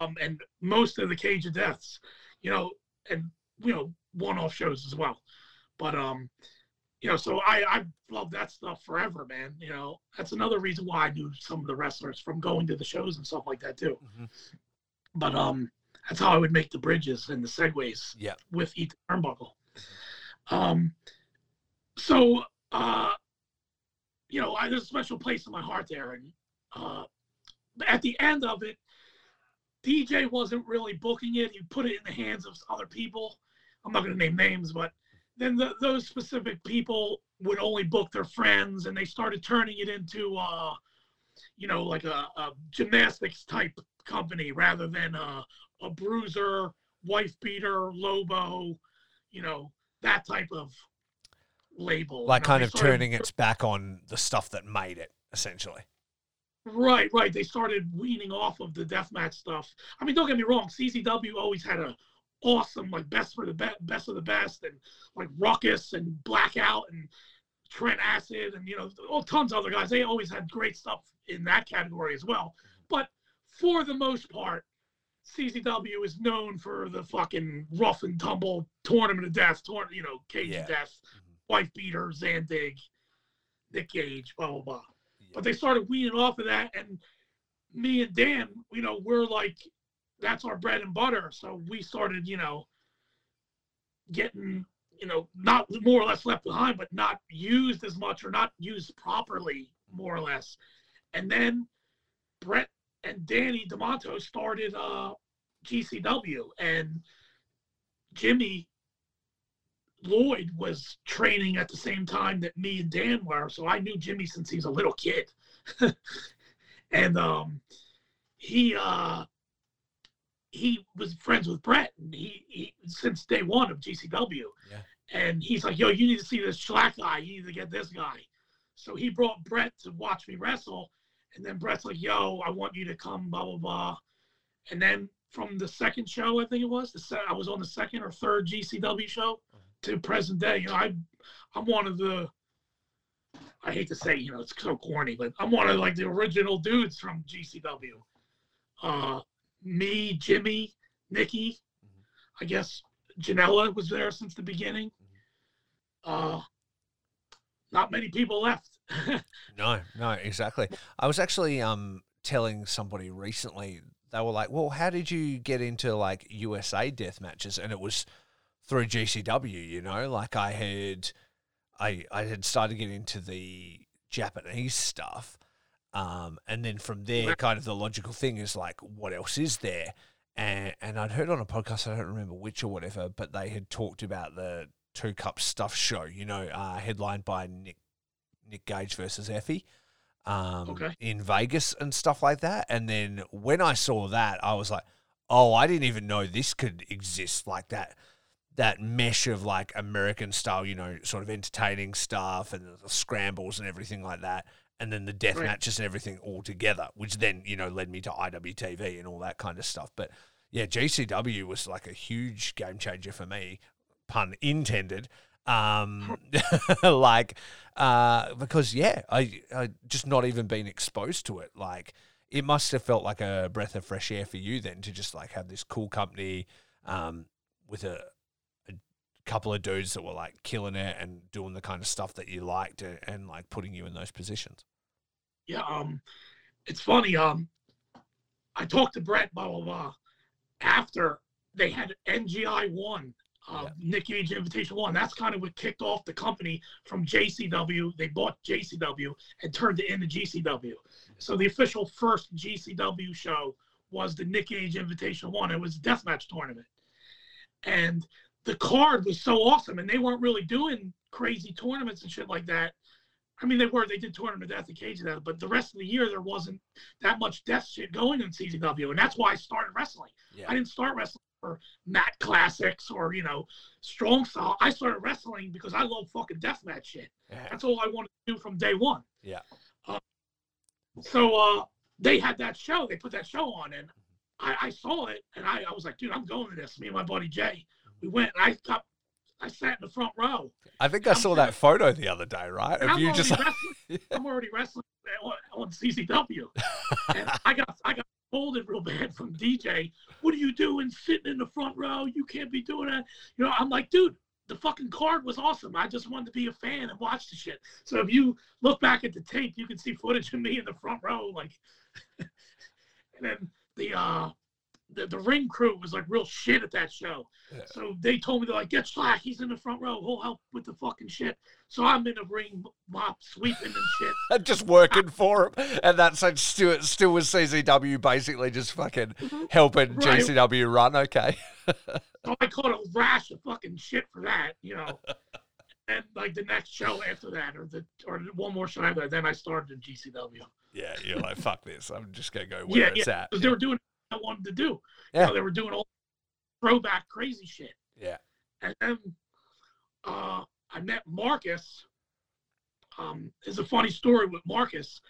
Um, and most of the cage of deaths, you know, and you know, one-off shows as well. But um, you know, so I I love that stuff forever, man. You know, that's another reason why I knew some of the wrestlers from going to the shows and stuff like that too. Mhm. But um, that's how I would make the bridges and the segues Yeah. with each turnbuckle. Um, so uh, you know, I, there's a special place in my heart there, and uh, at the end of it, DJ wasn't really booking it. He put it in the hands of other people. I'm not going to name names, but then the, those specific people would only book their friends, and they started turning it into, uh, you know, like a, a gymnastics type company rather than a, a bruiser, wife beater, Lobo, you know, that type of label. Like You know, kind of started- turning its back on the stuff that made it, essentially. Right, right. They started weaning off of the deathmatch stuff. I mean, don't get me wrong. CZW always had a awesome, like best for the be- best of the best, and like Ruckus and Blackout and Trent Acid and you know all tons of other guys. They always had great stuff in that category as well. Mm-hmm. But for the most part, CZW is known for the fucking rough and tumble tournament of death, tour- you know, cage Yeah. of death, Mhm. wife beater, Zandig, Nick Gage, blah blah blah Yeah. but they started weaning off of that and me and dan you know we're like that's our bread and butter so we started you know getting you know not more or less left behind but not used as much or not used properly more or less and then brett and danny demonto started uh gcw and jimmy Lloyd was training at the same time that me and Dan were, so I knew Jimmy since he was a little kid. and um, he uh, he was friends with Brett, and he, he since day one of GCW. Yeah. And he's like, "Yo, you need to see this Schlak guy. You need to get this guy." So he brought Brett to watch me wrestle, and then Brett's like, "Yo, I want you to come." Blah blah blah. And then from the second show, I think it was the se- I was on the second or third GCW show to present day. You know, I I'm one of the I hate to say, you know, it's so corny, but I'm one of like the original dudes from GCW. Uh, me, Jimmy, Nikki, I guess Janela was there since the beginning. Uh, not many people left. No, no, exactly. I was actually um telling somebody recently. They were like, "Well, how did you get into like USA death matches?" And it was through GCW. You know, like I had, I I had started getting into the Japanese stuff, um, and then from there, kind of the logical thing is like, what else is there? And and I'd heard on a podcast, I don't remember which or whatever, but they had talked about the Two Cup Stuff show. You know, uh, headlined by Nick Nick Gage versus Effy um, Okay. in Vegas and stuff like that. And then when I saw that, I was like, oh, I didn't even know this could exist like that. That mesh of like American style, you know, sort of entertaining stuff and the scrambles and everything like that. And then the death Right. matches and everything all together, which then, you know, led me to IWTV and all that kind of stuff. But yeah, GCW was like a huge game changer for me, pun intended. Um, like, uh, because yeah, I, I just not even been exposed to it. Like, it must have felt like a breath of fresh air for you then to just like have this cool company, um, with a, a couple of dudes that were like killing it and doing the kind of stuff that you liked and, and like putting you in those positions. yeah, um, it's funny. Um, I talked to Brett, blah blah blah, after they had NGI one, uh, Yeah. Nick Gage Invitation one. That's kind of what kicked off the company from JCW. They bought JCW and turned it into GCW. So the official first GCW show was the Nick Gage Invitation one. It was a deathmatch tournament, and the card was so awesome. And they weren't really doing crazy tournaments and shit like that. I mean, they were. They did tournament death occasionally, but the rest of the year there wasn't that much death shit going in CZW, and that's why I started wrestling. Yeah. I didn't start wrestling for mat classics or you know strong style. I started wrestling because I love fucking deathmatch shit. Yeah. That's all I wanted to do from day one. Yeah. Uh, so uh, they had that show. They put that show on, and I, I saw it, and I, I was like, dude, I'm going to this. Me and my buddy Jay, we went, and I got, I sat in the front row. I think I I'm saw that photo the other day, right? Of I'm you already just. I'm already wrestling on, on CZW. and I got I got scolded real bad from DJ. What are you doing sitting in the front row? You can't be doing that. You know, I'm like, dude, the fucking card was awesome. I just wanted to be a fan and watch the shit. So if you look back at the tape, you can see footage of me in the front row, like and then the uh the, the ring crew was like real shit at that show. Yeah. So they told me they're like, get Schlak, he's in the front row, he'll help with the fucking shit. So I'm in the ring mop sweeping and shit. just working for him, and that's like Stuart still with CZW, basically just fucking mm-hmm. helping Right. GCW run. Okay, So I caught a rash of fucking shit for that, you know. and like the next show after that, or the or one more show after that, then I started in GCW. yeah, you're like fuck this. I'm just gonna go where Yeah, it's at. Because they were doing I wanted to do. Yeah. You know, they were doing all throwback crazy shit. Yeah. And then uh, I met Marcus. Um, there's a funny story with Marcus.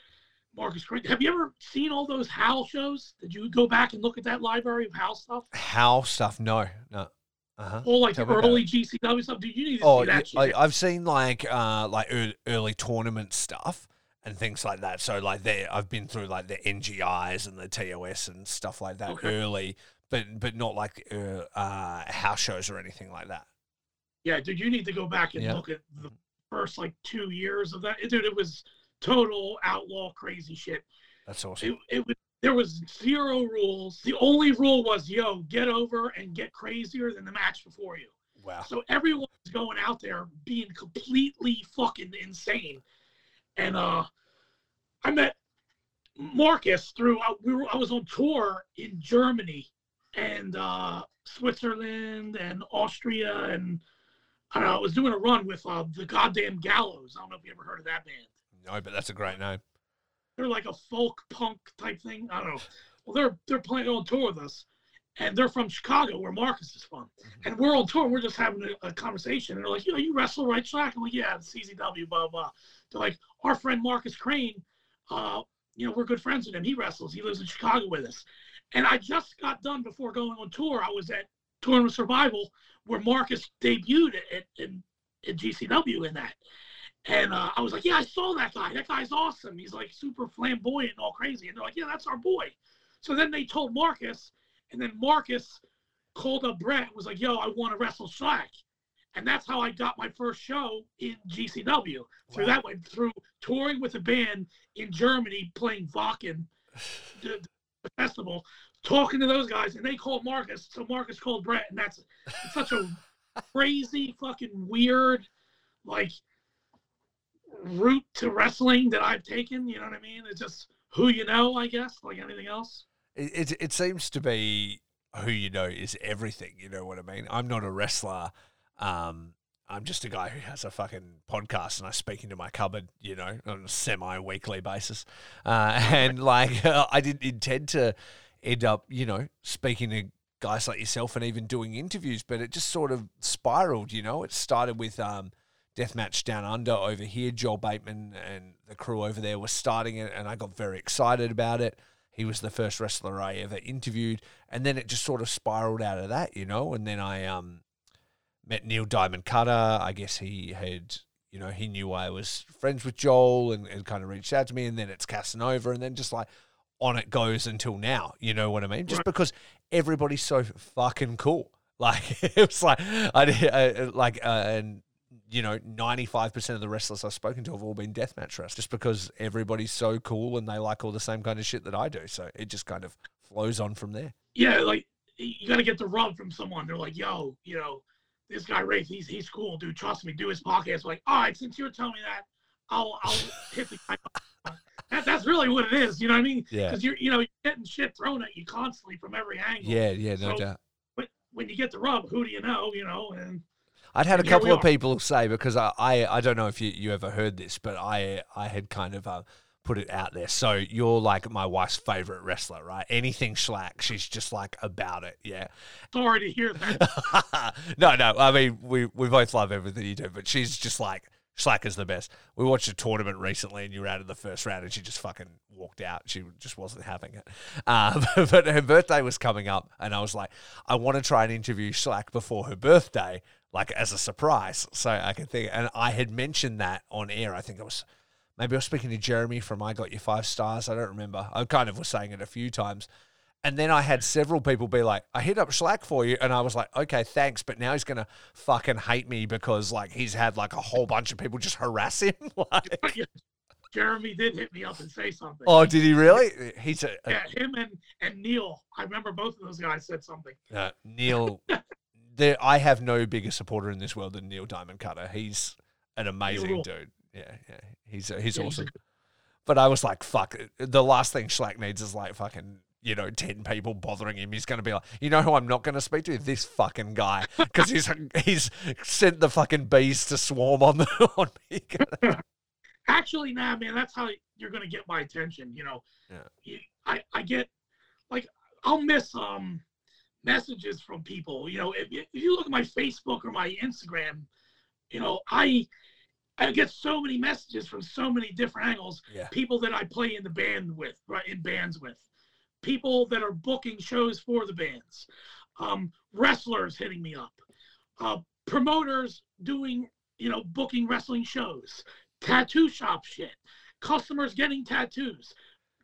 Marcus, have you ever seen all those Hal shows? Did you go back and look at that library of Hal stuff? How stuff? No, no. Uh huh. All like Tell early GCW stuff. Dude, you need to Oh, see that yeah, shit. I, I've seen like uh like ear- early tournament stuff and things like that. So like there, I've been through like the NGIs and the TOS and stuff like that Okay. early, but but not like uh, uh house shows or anything like that. Yeah, dude, you need to go back and Yeah. look at the first like two years of that. Dude, it was total outlaw crazy shit. That's awesome. It, it was there was zero rules. The only rule was yo, get over and get crazier than the match before you. Wow. So everyone was going out there being completely fucking insane. And uh I met Marcus through I, we were I was on tour in Germany and uh Switzerland and Austria and I was doing a run with uh, the goddamn Gallows. I don't know if you ever heard of that band. No, but that's a great name. They're like a folk punk type thing. I don't know. Well, they're they're playing on tour with us, and they're from Chicago, where Marcus is from. Mm-hmm. And we're on tour, we're just having a, a conversation. And they're like, you know, you wrestle, right, Schlak? I'm like, yeah, it's CZW, blah, blah. They're like, our friend Marcus Crane, uh, you know, we're good friends with him. He wrestles. He lives in Chicago with us. And I just got done before going on tour. I was at Tournament Survival, where Marcus debuted at, at, in, at GCW in that. And uh, I was like, yeah, I saw that guy. That guy's awesome. He's like super flamboyant and all crazy. And they're like, yeah, that's our boy. So then they told Marcus, and then Marcus called up Brett was like, yo, I want to wrestle Schlak. And that's how I got my first show in GCW. Through Wow. that way, through touring with a band in Germany, playing Wacken, the, the festival, talking to those guys, and they called Marcus. So Marcus called Brett, and that's such a crazy, fucking weird, like route to wrestling that I've taken. You know what I mean? It's just who you know, I guess, like anything else. It, it it seems to be who you know is everything. You know what I mean? I'm not a wrestler. Um, I'm just a guy who has a fucking podcast and I speak into my cupboard, you know, on a semi-weekly basis. Uh, and like, I didn't intend to end up, you know, speaking to guys like yourself and even doing interviews, but it just sort of spiraled. You know, it started with um, Deathmatch Down Under over here. Joel Bateman and the crew over there were starting it, and I got very excited about it. He was the first wrestler I ever interviewed, and then it just sort of spiraled out of that, you know. And then I um, met Neil Diamond Cutter. I guess he had, you know, he knew I was friends with Joel and, and kind of reached out to me. And then it's Casanova, and then just like on it goes until now. You know what I mean? Just because everybody's so fucking cool. Like it was like I uh, like uh, and you know, 95% of the wrestlers I've spoken to have all been deathmatch wrestlers just because everybody's so cool and they like all the same kind of shit that I do. So it just kind of flows on from there. Yeah, like you got to get the rub from someone. They're like, yo, you know, this guy Rafe, he's he's cool, dude. Trust me, do his podcast. Like, all right, since you're telling me that, I'll I'll hit the guy. up." That, that's really what it is. You know what I mean? Yeah. Because you're you know you're getting shit thrown at you constantly from every angle. Yeah, yeah, no So- doubt. But when you get the rub, who do you know? You know, and I'd had a couple of people say because I, I, I don't know if you, you ever heard this, but I I had kind of uh, put it out there. So you're like my wife's favorite wrestler, right? Anything Schlak, she's just like about it. Yeah. sorry to hear that. no, no. I mean, we we both love everything you do, but she's just like Schlak is the best. We watched a tournament recently, and you were out of the first round, and she just fucking walked out. She just wasn't having it. Um, but her birthday was coming up, and I was like, I want to try and interview Schlak before her birthday, like as a surprise, so I can think. And I had mentioned that on air. I think it was. Maybe I was speaking to Jeremy from I Got Your Five Stars. I don't remember. I kind of was saying it a few times. And then I had several people be like, I hit up Schlak for you. And I was like, okay, thanks. But now he's going to fucking hate me because like he's had like a whole bunch of people just harass him. like, Jeremy did hit me up and say something. oh, did he really? He's a, a- yeah, him and and Neil. I remember both of those guys said something. uh, Neil. there, I have no bigger supporter in this world than Neil Diamond Cutter. He's an amazing dude. Yeah, yeah. He's uh, he's Yeah, awesome. a- But I was like, fuck. The last thing Schlak needs is like fucking, you know, 10 people bothering him. He's going to be like, you know who I'm not going to speak to? This fucking guy. Because he's he's sent the fucking bees to swarm on, the, on me. Actually, nah, man, that's how you're gonna get my attention. You know, Yeah. I I get like I'll miss um messages from people. You know, if you, if you look at my Facebook or my Instagram, you know, I I get so many messages from so many different angles. yeah. People that I play in the band with, right, in bands with, people that are booking shows for the bands, um, wrestlers hitting me up, uh, promoters doing, you know, booking wrestling shows, tattoo shop shit, customers getting tattoos,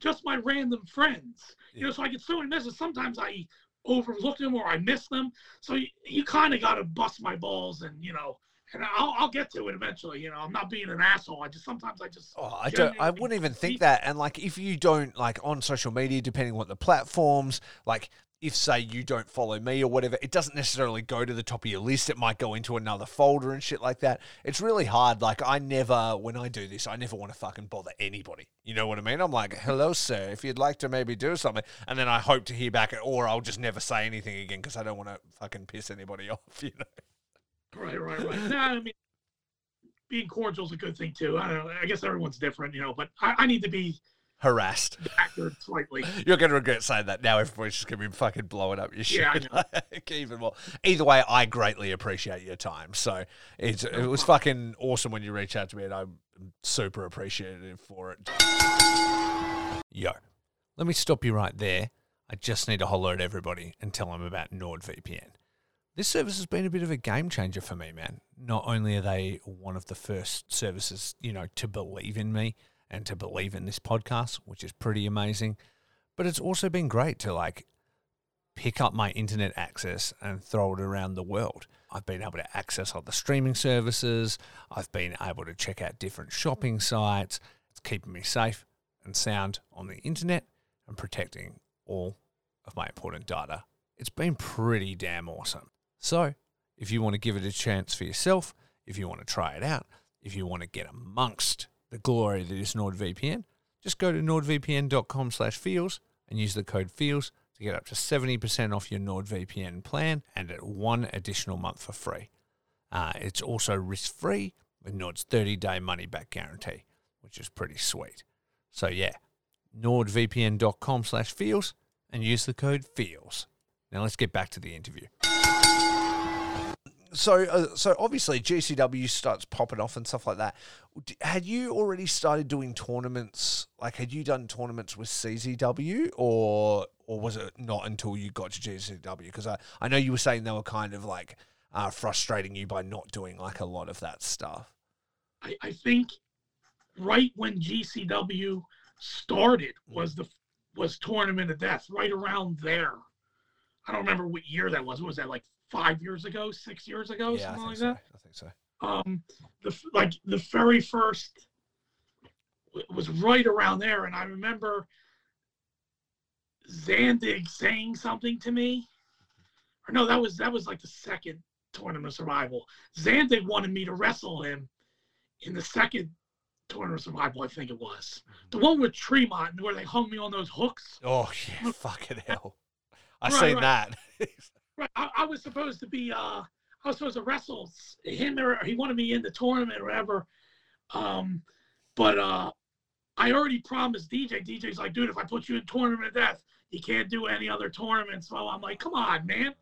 just my random friends. You know, so I get so many messages. Sometimes I overlook them or I miss them. So you, you kind of got to bust my balls and, you know, and I'll, I'll get to it eventually. You know, I'm not being an asshole. I just sometimes I just Oh, I don't. I wouldn't even think that. And like, if you don't like on social media, depending on what the platforms, like, if say you don't follow me or whatever, it doesn't necessarily go to the top of your list. It might go into another folder and shit like that. It's really hard. Like, I never, when I do this, I never want to fucking bother anybody. You know what I mean? I'm like, hello, sir. If you'd like to maybe do something, and then I hope to hear back, or I'll just never say anything again because I don't want to fucking piss anybody off. You know? Right, right, right. nah, I mean, being cordial is a good thing too. I don't know. I guess everyone's different, you know. But I, I need to be Harassed. slightly. You're going to regret saying that now. Everybody's just going to be fucking blowing up your shit. Yeah, I Even more. Either way, I greatly appreciate your time. So it's, it was fucking awesome when you reached out to me, and I'm super appreciative for it. Yo, let me stop you right there. I just need to holler at everybody and tell them about NordVPN. This service has been a bit of a game changer for me, man. Not only are they one of the first services, you know, to believe in me and to believe in this podcast, which is pretty amazing, but it's also been great to like pick up my internet access and throw it around the world. I've been able to access other streaming services. I've been able to check out different shopping sites. It's keeping me safe and sound on the internet and protecting all of my important data. It's been pretty damn awesome. So, if you want to give it a chance for yourself, if you want to try it out, if you want to get amongst the glory that is NordVPN, just go to nordvpn.com slash feels and use the code feels to get up to 70% off your NordVPN plan and at one additional month for free. Uh, it's also risk-free with Nord's 30-day money-back guarantee, which is pretty sweet. So yeah, nordvpn.com slash feels and use the code feels. Now let's get back to the interview. So, uh, so obviously GCW starts popping off and stuff like that. Had you already started doing tournaments? Like, had you done tournaments with CZW, or or was it not until you got to GCW? Because I, I know you were saying they were kind of like uh, frustrating you by not doing like a lot of that stuff. I, I think right when GCW started Mm. was the was Tournament of Death, right around there. I don't remember what year that was. What was that like five years ago, six years ago, yeah, something like so. that? I think so. um the like the very first was right around there and i remember zandig saying something to me or no that was that was like the second tournament of survival zandig wanted me to wrestle him in the second tournament of survival i think it was the one with tremont where they hung me on those hooks Oh yeah, fucking hell! I Right, seen right. that. Right. I, I was supposed to be uh I was supposed to wrestle him or he wanted me in the tournament or whatever. Um but uh I already promised DJ. DJ's like, dude, if I put you in tournament of death, you can't do any other tournaments. So I'm like, come on, man.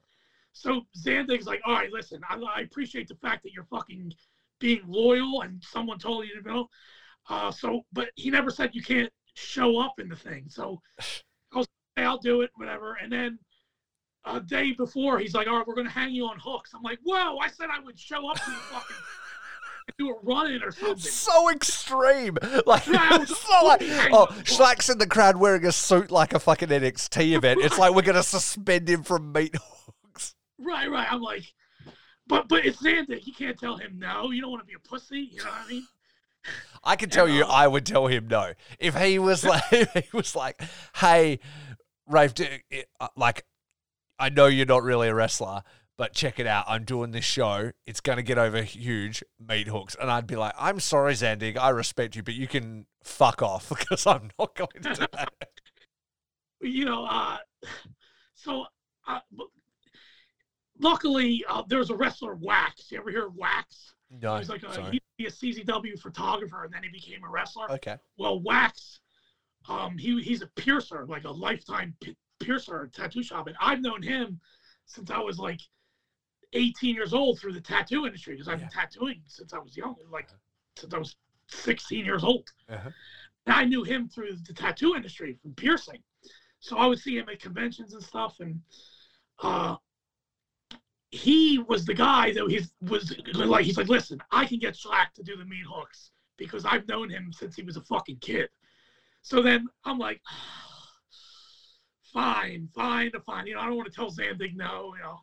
So Zandig's like, all right, listen, I, I appreciate the fact that you're fucking being loyal and someone told you to know. Uh so but he never said you can't show up in the thing. So I was I'll do it, whatever. And then a day before, he's like, "All right, we're gonna hang you on hooks." I'm like, "Whoa!" I said I would show up to the fucking do a run-in or something. so extreme. Like, Yeah, I was it's not like, oh. Schlak's in the crowd wearing a suit like a fucking NXT event. It's like we're gonna suspend him from meat hooks. Right, right. I'm like, but but it's Zandig. You can't tell him no. You don't want to be a pussy. You know what I mean? I can tell you, uh, I would tell him no if he was like, he was like, hey, Rafe, do, it- like, I know you're not really a wrestler. But check it out. I'm doing this show. It's going to get over huge meat hooks. And I'd be like, I'm sorry, Zandig. I respect you, but you can fuck off because I'm not going to do that. You know. uh So, uh, luckily, uh, there was a wrestler, Wax. You ever hear of Wax? No, He was like a, sorry. he used to be a CZW photographer, and then he became a wrestler. Okay. Well, Wax, um, he he's a piercer, like a lifetime p- piercer tattoo shop, and I've known him since I was like 18 years old through the tattoo industry because I've been tattooing since I was young, like since I was 16 years old. Uh-huh. And I knew him through the tattoo industry from piercing, so I would see him at conventions and stuff, and uh, he was the guy that he was like, he's like, listen, I can get Schlak to do the meat hooks because I've known him since he was a fucking kid. So then I'm like, fine, fine, fine. You know, I don't want to tell Zandig no, you know.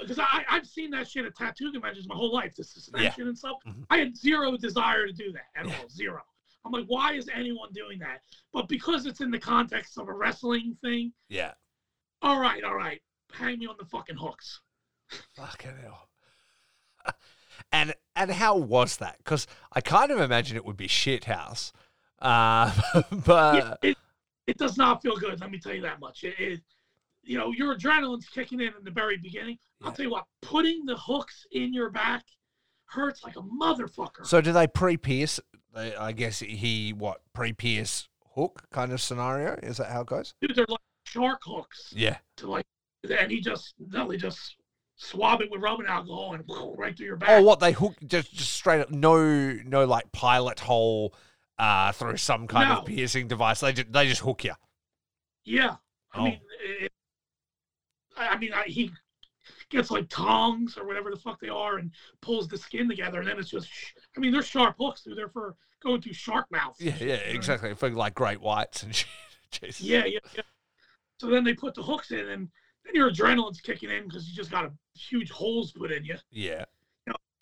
Because I I've seen that shit at tattoo conventions my whole life, the suspension and stuff. Mhm. I had zero desire to do that at Yeah. all, zero. I'm like, why is anyone doing that? But because it's in the context of a wrestling thing, Yeah. all right, all right, hang me on the fucking hooks. Fucking hell. And and how was that? Because I kind of imagine it would be shit house. Uh, but yeah, it, it does not feel good. Let me tell you that much. It, it you know, your adrenaline's kicking in in the very beginning. I'll tell you what, putting the hooks in your back hurts like a motherfucker. So do they pre-pierce? I guess he what pre-pierce hook kind of scenario. Is that how it goes? Dude, they're like shark hooks Yeah. to like, and he just, no, they just swab it with rubbing alcohol and right through your oh, back. Oh, what they hook just just straight up? No, no, like pilot hole uh, through some kind No. of piercing device. They just they just hook you. Yeah. I Oh. mean, it, I mean, I, he gets like tongs or whatever the fuck they are and pulls the skin together, and then it's just, sh- I mean, they're sharp hooks. Dude. They're for going through shark mouths. Yeah, yeah, You exactly. For like great whites and shit. Jesus. Yeah, yeah, yeah. So then they put the hooks in, and then your adrenaline's kicking in because you just got a huge holes put in you. Yeah.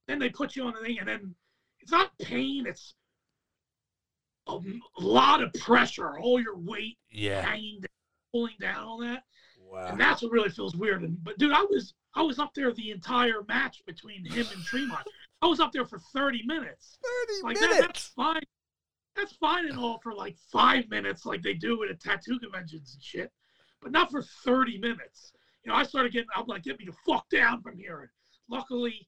Then they put you on the thing, and then it's not pain; it's a m- lot of pressure. All your weight Yeah. hanging, down, pulling down on that. Wow. and that's what really feels weird. And but dude, I was I was up there the entire match between him and Tremont. I was up there for thirty minutes. Thirty Like that, that's fine. That's fine and all for like five minutes, like they do at a tattoo conventions and shit, but not for thirty minutes. You know, I started getting. I'm like, get me the fuck down from here. And luckily,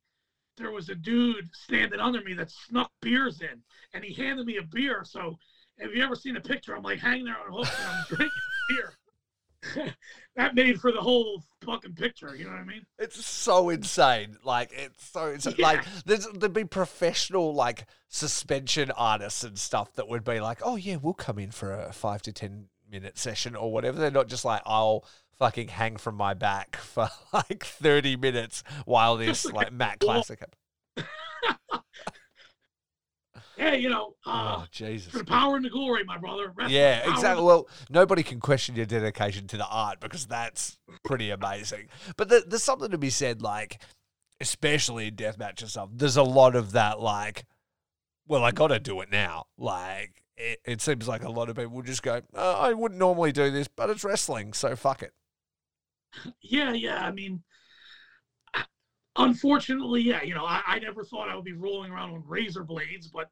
there was a dude standing under me that snuck beers in, and he handed me a beer. So, have you ever seen a picture? I'm like hanging there on a hook and I'm drinking beer. that made for the whole fucking picture. You know what I mean? It's so insane. Like it's so insane. Like there's there'd be professional like suspension artists and stuff that would be like, oh yeah, we'll come in for a five to ten minute session or whatever. They're not just like I'll fucking hang from my back for like thirty minutes while this like Matt. Classic. Yeah, you know, uh, oh Jesus. for the power and the glory, my brother. Yeah, exactly. Well, nobody can question your dedication to the art because that's pretty amazing. But there, there's something to be said, like, especially in deathmatch and stuff, there's a lot of that, like, well, I got to do it now. Like, it, it seems like a lot of people just go, oh, I wouldn't normally do this, but it's wrestling, so fuck it. Yeah, yeah. I mean, unfortunately, yeah. You know, I, I never thought I would be rolling around on razor blades, but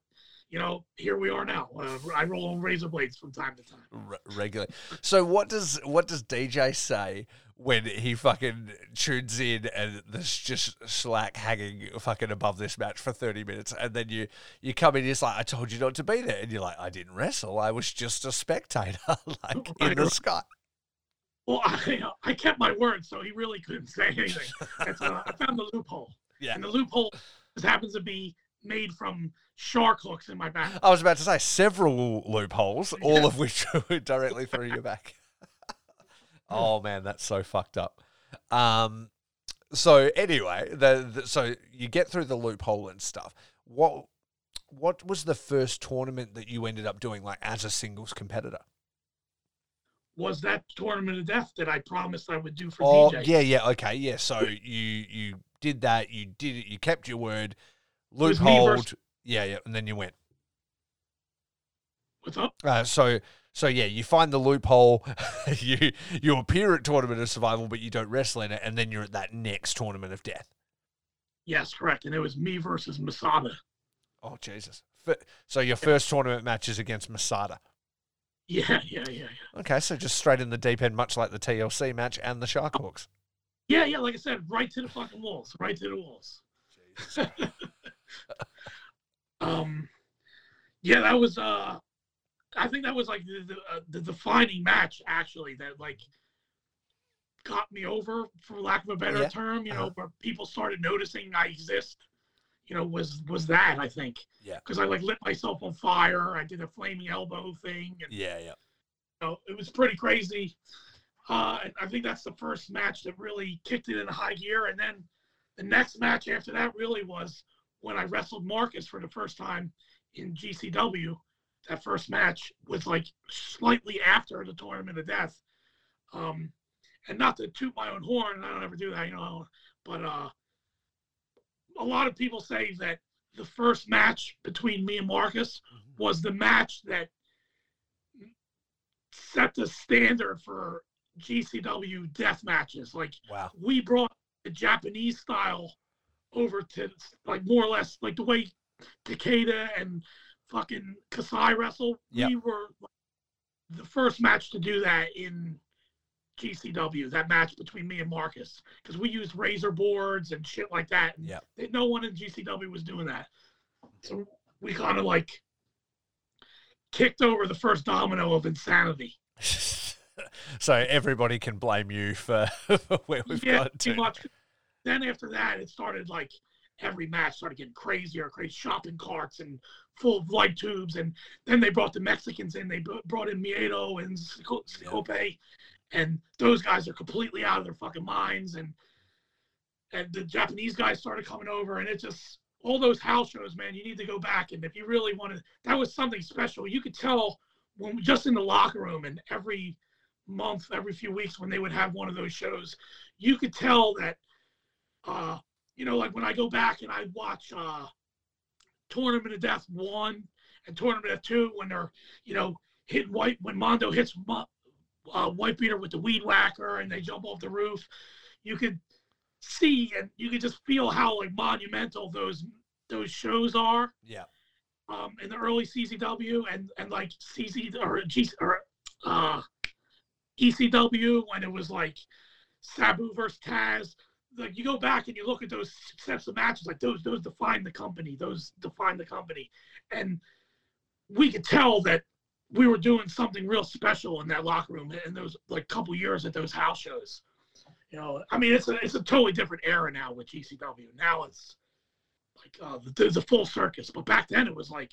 you know, here we are now. Uh, I roll on razor blades from time to time. R- regularly. So what does what does DJ say when he fucking tunes in and there's just Schlak hanging fucking above this match for 30 minutes and then you you come in he's like I told you not to be there and you're like I didn't wrestle I was just a spectator like in the Right. sky. Well, I, I kept my word, so he really couldn't say anything. That's, uh, I found the loophole, Yeah. and the loophole just happens to be made from shark hooks in my back. I was about to say several loopholes all Yeah. of which were directly through your back. oh man, that's so fucked up. Um so anyway, the, the so you get through the loophole and stuff. What what was the first tournament that you ended up doing like as a singles competitor? Was that tournament of death that I promised I would do for Oh DJ? yeah, yeah, okay, yeah. So you you did that, you did it, you kept your word, Loophole. versus- yeah, yeah, and then you went. What's up? Uh, so so yeah, you find the loophole, you you appear at tournament of survival, but you don't wrestle in it, and then you're at that next tournament of death. Yes, correct. And it was me versus Masada. Oh Jesus! So your first tournament match is against Masada. Yeah, yeah, yeah, yeah. Okay, so just straight in the deep end, much like the TLC match and the shark hooks. Yeah, yeah, like I said, right to the fucking walls, right to the walls. um, yeah, that was uh, I think that was like the the, uh, the defining match actually that like got me over, for lack of a better Yeah. term. You know, Uh-huh. where people started noticing I exist. You know, was was that I think. Yeah. Because I like lit myself on fire. I did a flaming elbow thing, and Yeah, yeah. you know, it was pretty crazy. Uh, and I think that's the first match that really kicked it in high gear. And then the next match after that really was when I wrestled Marcus for the first time in GCW. That first match was like slightly after the tournament of death. Um, and not to toot my own horn, I don't ever do that, you know, but uh, a lot of people say that the first match between me and Marcus mm-hmm. was the match that set the standard for GCW death matches. Like Wow. we brought the Japanese style over to like more or less like the way Takeda and fucking Kasai wrestle. Yep. We were the first match to do that in GCW, that match between me and Marcus, because we used razor boards and shit like that. And Yep. no one in GCW was doing that. So we kind of like kicked over the first domino of insanity. so everybody can blame you for where we've yeah, got to. much. Then after that, it started like every match started getting crazier, crazy shopping carts and full of light tubes. And then they brought the Mexicans in. They br- brought in Miedo and Sco- Scope, and those guys are completely out of their fucking minds. And and the Japanese guys started coming over, and it just all those house shows, man. You need to go back, and if you really wanted, that was something special. You could tell when just in the locker room, and every month, every few weeks, when they would have one of those shows, you could tell that uh, you know, like when I go back and I watch uh, Tournament of Death one and Tournament of two, when they're, you know, hitting white when Mondo hits Uh, Wifebeater with the weed whacker and they jump off the roof, you could see and you could just feel how like monumental those those shows are Yeah. um, in the early CZW and and like CZ or G or uh, ECW when it was like Sabu versus Taz. Like you go back and you look at those sets of matches, like those those define the company. Those define the company, and we could tell that we were doing something real special in that locker room in those like couple years at those house shows. You know, I mean, it's a it's a totally different era now with GCW. Now it's like uh, there's a full circus, but back then it was like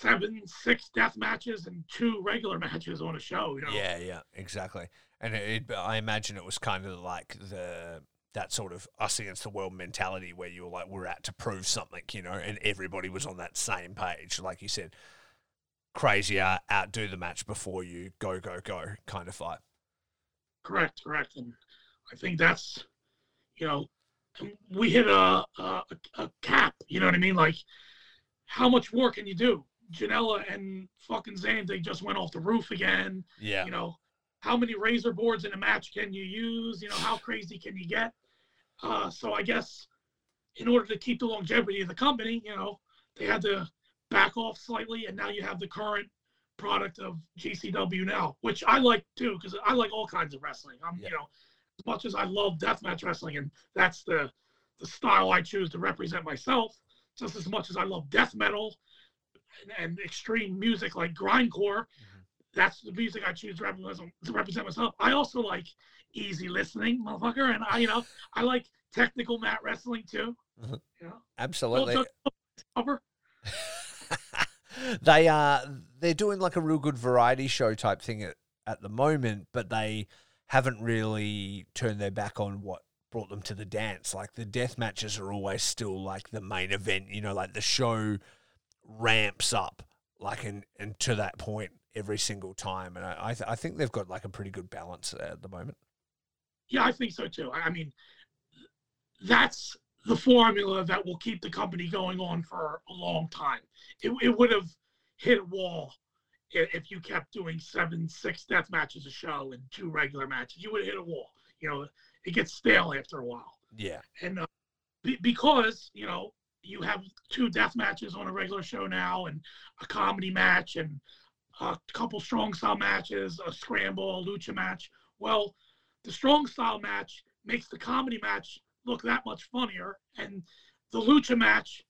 seven, six death matches and two regular matches on a show. You know, Yeah, yeah, exactly. And it, it, I imagine it was kind of like the that sort of us against the world mentality where you were like, we're out to prove something, you know, and everybody was on that same page. Like you said, crazier, outdo the match before you, go, go, go kind of fight. correct, correct, and I think that's you know we hit a a, a cap. You know what I mean? Like how much more can you do? Janela and fucking Zayn, they just went off the roof again. Yeah. you know how many razor boards in a match can you use you know how crazy can you get uh, so i guess in order to keep the longevity of the company you know they had to back off slightly and now you have the current product of gcw now which i like too because i like all kinds of wrestling i'm Yeah. you know as much as i love deathmatch wrestling and that's the the style i choose to represent myself just as much as i love death metal and, and extreme music like grindcore that's the music I choose to represent, to represent myself. I also like easy listening, motherfucker, and I, you know, I like technical mat wrestling too. Mhm. You know, Absolutely. Cover. they are they're doing like a real good variety show type thing at, at the moment, but they haven't really turned their back on what brought them to the dance. Like the death matches are always still like the main event, you know, like the show ramps up like and and to that point every single time. And I I, th- I think they've got like a pretty good balance at the moment. Yeah, I think so too. I mean, that's the formula that will keep the company going on for a long time. It, it would have hit a wall if you kept doing seven, six death matches a show and two regular matches. You would have hit a wall. You know, it gets stale after a while. Yeah. and uh, be- because you know you have two death matches on a regular show now and a comedy match and a couple strong style matches a scramble a lucha match well the strong style match makes the comedy match look that much funnier and the lucha match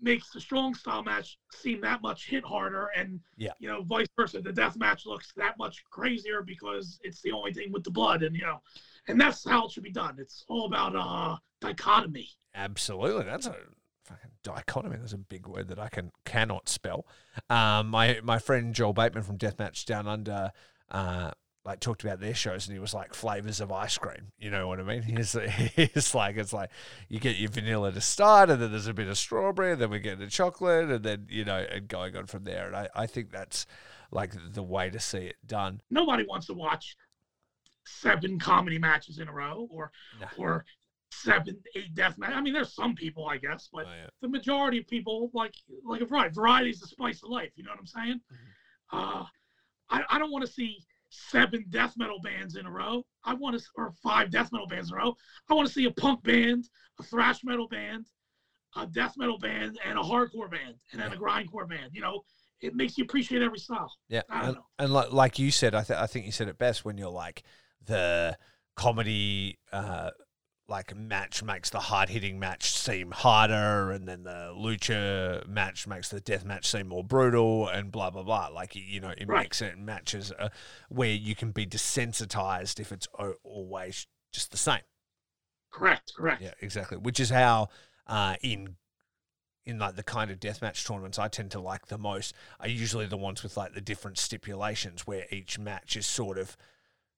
makes the strong style match seem that much hit harder and Yeah. you know vice versa the death match looks that much crazier because it's the only thing with the blood and you know and that's how it should be done it's all about uh dichotomy Absolutely, that's a fucking dichotomy. That's a big word that I can cannot spell. Um, my my friend Joel Bateman from Deathmatch Down Under, uh, like talked about their shows, and he was like flavors of ice cream. You know what I mean? He's he's like it's like you get your vanilla to start, and then there's a bit of strawberry, and then we get the chocolate, and then you know, and going on from there. And I I think that's like the way to see it done. nobody wants to watch seven comedy matches in a row or No. or seven eight death match i mean there's some people i guess but Oh, yeah. the majority of people like like a variety. Variety is the spice of life. You know what I'm saying? Mm-hmm. Uh, I, I don't want to see seven death metal bands in a row. I want to or five death metal bands in a row. I want to see a punk band, a thrash metal band, a death metal band, and a hardcore band, and then a grindcore band. You know, it makes you appreciate every style. Yeah, I don't and, know. and like like you said, I th- I think you said it best when you're like the comedy uh like match makes the hard hitting match seem harder, and then the lucha match makes the death match seem more brutal, and blah blah blah. Like you know, it Right. makes it matches uh, where you can be desensitized if it's o- always just the same. Correct, correct. Yeah, exactly. Which is how uh, in in like the kind of deathmatch tournaments I tend to like the most are usually the ones with like the different stipulations where each match is sort of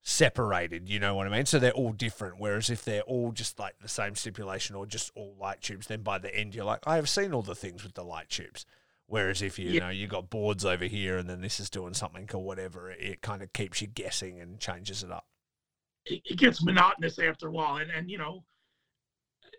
separated. You know what I mean? So they're all different. Whereas if they're all just like the same stipulation or just all light tubes, then by the end you're like, I have seen all the things with the light tubes. Whereas if you, Yeah. know you got boards over here and then this is doing something or whatever, it, it kind of keeps you guessing and changes it up. It, it gets monotonous after a while, and and you know,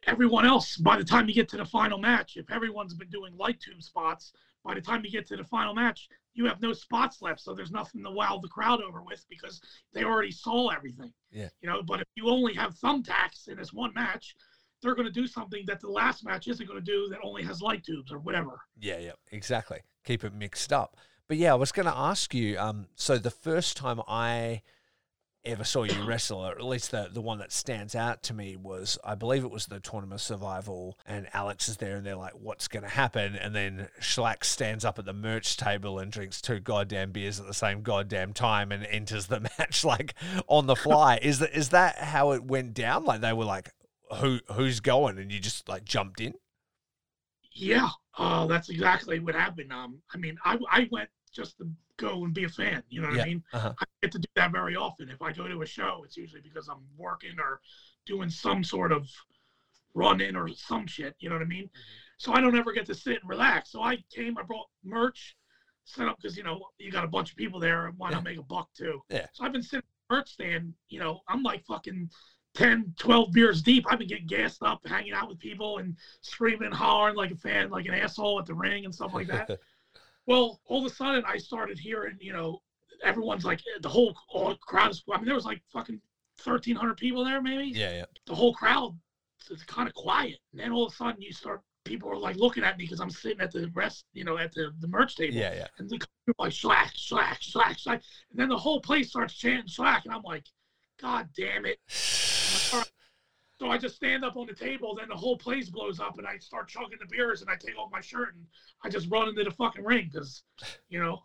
everyone else. By the time you get to the final match, if everyone's been doing light tube spots, by the time you get to the final match, you have no spots left, so there's nothing to wow the crowd over with because they already saw everything. Yeah. You know, but if you only have thumbtacks in this one match, they're going to do something that the last match isn't going to do that only has light tubes or whatever. Yeah, yeah, exactly. Keep it mixed up. But yeah, I was going to ask you. Um, so the first time I ever saw you wrestle, or at least the the one that stands out to me was, I believe it was the tournament survival, and Alex is there, and they're like, "What's going to happen?" And then Schlak stands up at the merch table and drinks two goddamn beers at the same goddamn time and enters the match like on the fly. is that is that how it went down? Like they were like, "Who who's going?" And you just like jumped in. Yeah, uh, that's exactly what happened. Um, I mean, I I went just to go and be a fan. You know what Yeah, I mean? uh-huh. I get to do that very often. If I go to a show, it's usually because I'm working or doing some sort of run in or some shit. You know what I mean? So I don't ever get to sit and relax. So I came, I brought merch, set up because you know you got a bunch of people there and why Yeah. not make a buck too? Yeah. So I've been sitting at the merch stand. You know, I'm like fucking 10, 12 beers deep. I've been getting gassed up, hanging out with people and screaming and hollering like a fan, like an asshole at the ring and stuff like that. Well, all of a sudden, I started hearing, you know, everyone's like, eh, the whole all crowd is, I mean, there was like fucking 1,300 people there, maybe. yeah, yeah. The whole crowd is kind of quiet. And then all of a sudden, you start, people are like looking at me because I'm sitting at the rest, you know, at the, the merch table. Yeah, yeah. And they're like, Schlak, Schlak, Schlak, Schlak. And then the whole place starts chanting Schlak. And I'm like, God damn it. So I just stand up on the table, then the whole place blows up, and I start chugging the beers, and I take off my shirt, and I just run into the fucking ring because, you know,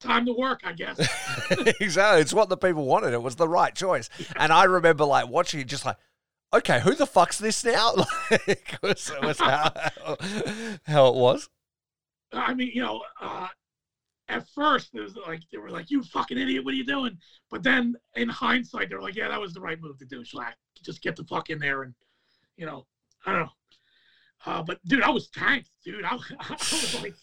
time to work, I guess. exactly. It's what the people wanted. It was the right choice. And I remember like watching it just like, okay, who the fuck's this now? Like, it was, it was how, how it was. I mean, you know, uh, at first it was like they were like, "You fucking idiot, what are you doing?" But then in hindsight, they were like, "Yeah, that was the right move to do, Schlak. Just get the fuck in there and, you know, I don't know." Uh, but dude, I was tanked, dude. I, I was like,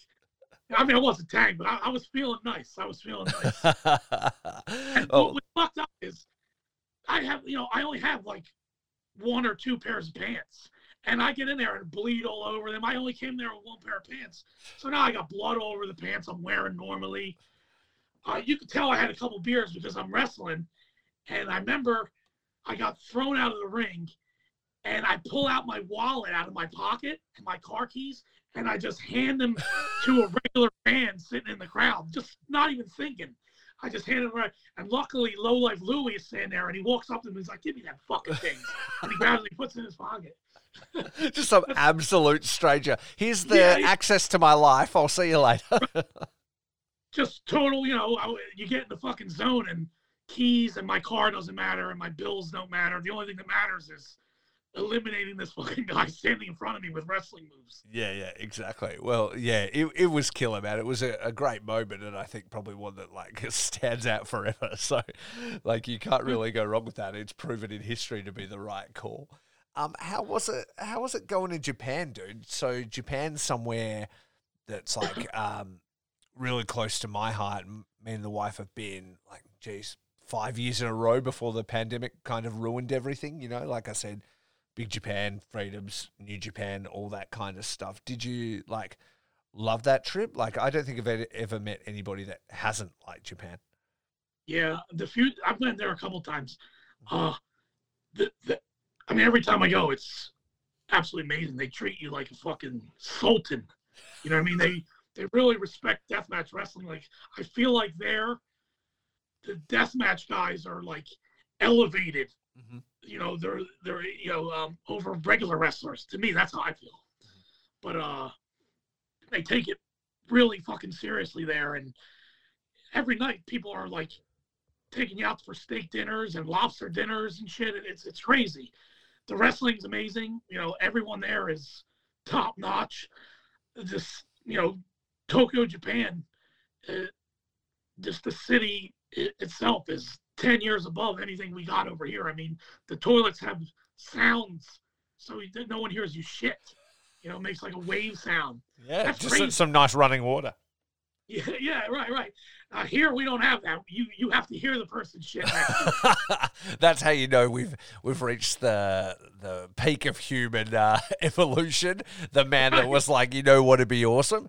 I mean, I wasn't tanked, but I, I was feeling nice. I was feeling nice. And oh, what was fucked up is I have, you know, I only have like one or two pairs of pants. And I get in there and bleed all over them. I only came there with one pair of pants. So now I got blood all over the pants I'm wearing normally. Uh, you could tell I had a couple beers because I'm wrestling. And I remember I got thrown out of the ring and I pull out my wallet out of my pocket and my car keys and I just hand them to a regular fan sitting in the crowd, just not even thinking. I just handed him right. And luckily, Low Life Louie is standing there and he walks up to me. He's like, Give me that fucking thing. and he grabs he puts it in his pocket. just some absolute stranger. Here's the Yeah, access to my life. I'll see you later. Just total, you know, you get in the fucking zone and keys and my car doesn't matter and my bills don't matter. The only thing that matters is eliminating this fucking guy standing in front of me with wrestling moves. yeah, yeah, exactly. Well, yeah, it, it was killer, man. It was a, a great moment, and I think probably one that like stands out forever. So, like, you can't really go wrong with that. It's proven in history to be the right call. Um, how was it? How was it going in Japan, dude? So Japan's somewhere that's like um really close to my heart. Me and the wife have been like, geez, five years in a row before the pandemic kind of ruined everything. You know, like I said, Big Japan, freedoms, New Japan, all that kind of stuff. Did you like love that trip? Like, I don't think I've ever, met anybody that hasn't liked Japan. Yeah, the few I've been there a couple times. Uh, the, the I mean, every time I go, it's absolutely amazing. They treat you like a fucking sultan. You know what I mean? They they really respect deathmatch wrestling. Like I feel like they're the deathmatch guys are like elevated. Mhm. You know, they're they're you know um, over regular wrestlers. To me, that's how I feel. But uh, they take it really fucking seriously there, and every night people are like taking you out for steak dinners and lobster dinners and shit. and It's it's crazy. The wrestling's amazing. You know, everyone there is top notch. This you know, Tokyo, Japan, uh, just the city i- itself is 10 years above anything we got over here. I mean, the toilets have sounds so no one hears you shit. You know, it makes like a wave sound. Yeah, That's just crazy. some nice running water. Yeah, yeah, right, right. Uh, here we don't have that. You you have to hear the person shit. next to you. That's how you know we've we've reached the the peak of human uh, evolution. The man that was like, you know what it'd be awesome?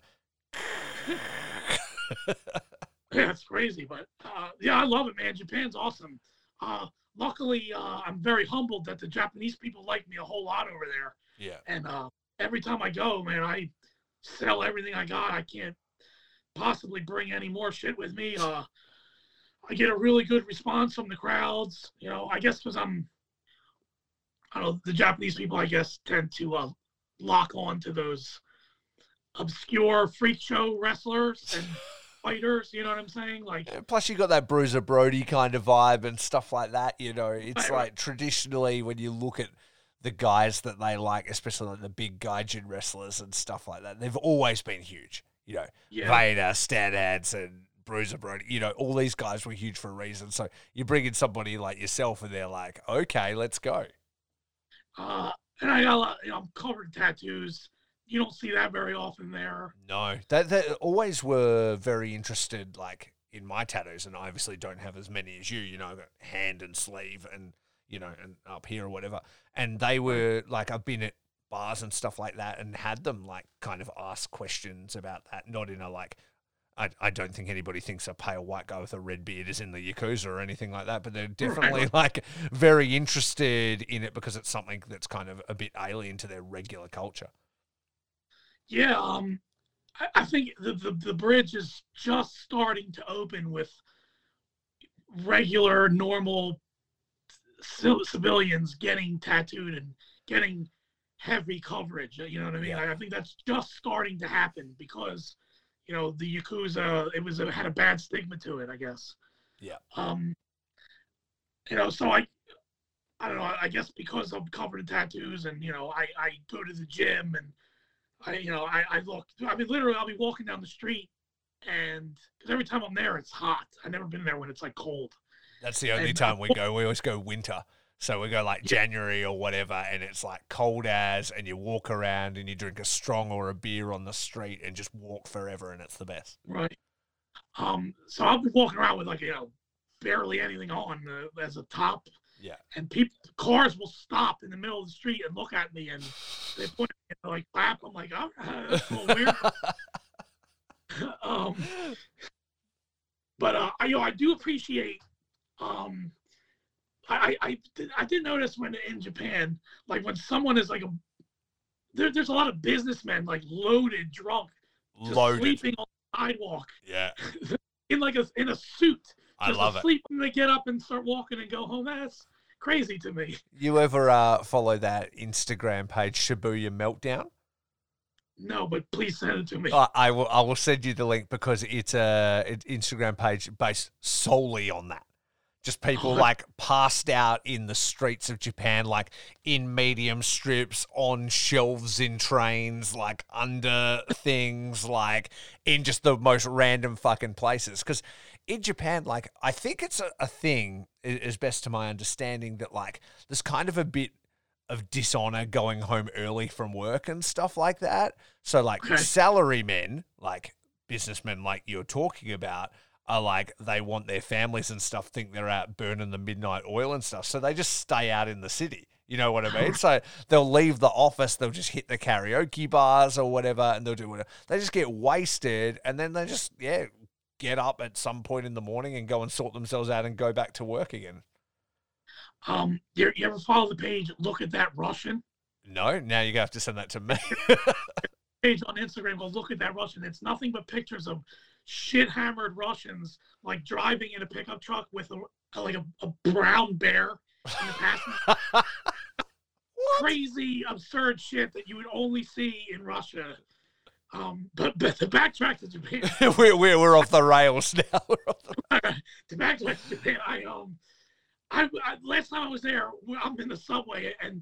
yeah, it's crazy, but uh, yeah, I love it, man. Japan's awesome. Uh, luckily, uh, I'm very humbled that the Japanese people like me a whole lot over there. Yeah. And uh, every time I go, man, I sell everything I got. I can't possibly bring any more shit with me. Uh, I get a really good response from the crowds. You know, I guess because I'm, I don't know, the Japanese people, I guess, tend to uh, lock on to those obscure freak show wrestlers and fighters. You know what I'm saying? Like, Yeah, Plus, you got that Bruiser Brody kind of vibe and stuff like that. You know, it's Right, right. like traditionally when you look at the guys that they like, especially like the big gaijin wrestlers and stuff like that, they've always been huge. You know, yeah, Vader, Stan Hansen, Bruiser Brody. You know, all these guys were huge for a reason. So you bring in somebody like yourself, and they're like, "Okay, let's go." Uh, and I got a lot, you know, I'm covered in tattoos. You don't see that very often there. No, they, they always were very interested, like in my tattoos, and I obviously don't have as many as you. You know, hand and sleeve, and you know, and up here or whatever. And they were like, I've been at bars and stuff like that, and had them like kind of ask questions about that, not in a like. I, I don't think anybody thinks a pale white guy with a red beard is in the Yakuza or anything like that, but they're definitely like very interested in it because it's something that's kind of a bit alien to their regular culture. Yeah, um, I, I think the, the the bridge is just starting to open with regular, normal ci- civilians getting tattooed and getting heavy coverage. You know what I mean? Yeah. I, I think that's just starting to happen because, you know, the yakuza it was a, had a bad stigma to it. I guess. Yeah. Um. You know, so I. I don't know. I guess because I'm covered in tattoos, and you know, I, I go to the gym, and I you know I, I look. I mean, literally, I'll be walking down the street, and because every time I'm there, it's hot. I've never been there when it's like cold. That's the only And- time we go. We always go winter. So we go like January or whatever, and it's like cold as, and you walk around and you drink a strong or a beer on the street and just walk forever, and it's the best. Right. Um. So I'll be walking around with like you know barely anything on uh, as a top, Yeah. and people cars will stop in the middle of the street and look at me, and they point at me like clap. I'm like, oh, that's weird. um. but uh, I, you know, I do appreciate. Um, I, I, I did, notice when in Japan, like when someone is like a, there, there's a lot of businessmen like loaded, drunk, just Loaded. sleeping on the sidewalk Yeah. in like a in a suit, I just love it. asleep when they get up and start walking and go home. That's crazy to me. You ever uh, follow that Instagram page, Shibuya Meltdown? No, but please send it to me. I, I will. I will send you the link because it's a an Instagram page based solely on that. Just people Oh, like passed out in the streets of Japan, like in medium strips, on shelves in trains, like under things, like in just the most random fucking places. Because in Japan, like I think it's a, a thing, as best to my understanding, that like there's kind of a bit of dishonor going home early from work and stuff like that. So like Okay. salary men, like businessmen like you're talking about, are like they want their families and stuff think they're out burning the midnight oil and stuff. So they just stay out in the city. You know what I mean? so they'll leave the office, they'll just hit the karaoke bars or whatever, and they'll do whatever. They just get wasted and then they just, yeah, get up at some point in the morning and go and sort themselves out and go back to work again. Um, you, you ever follow the page? Look at that Russian. No, now you're gonna have to send that to me. page on Instagram called "Look at That Russian." It's nothing but pictures of shit hammered Russians like driving in a pickup truck with a, like a, a brown bear in the passenger. Crazy, absurd shit that you would only see in Russia. Um, but but to backtrack to Japan, we're, we're we're off the rails now. The- to backtrack to Japan, I um, I, I last time I was there, I'm in the subway and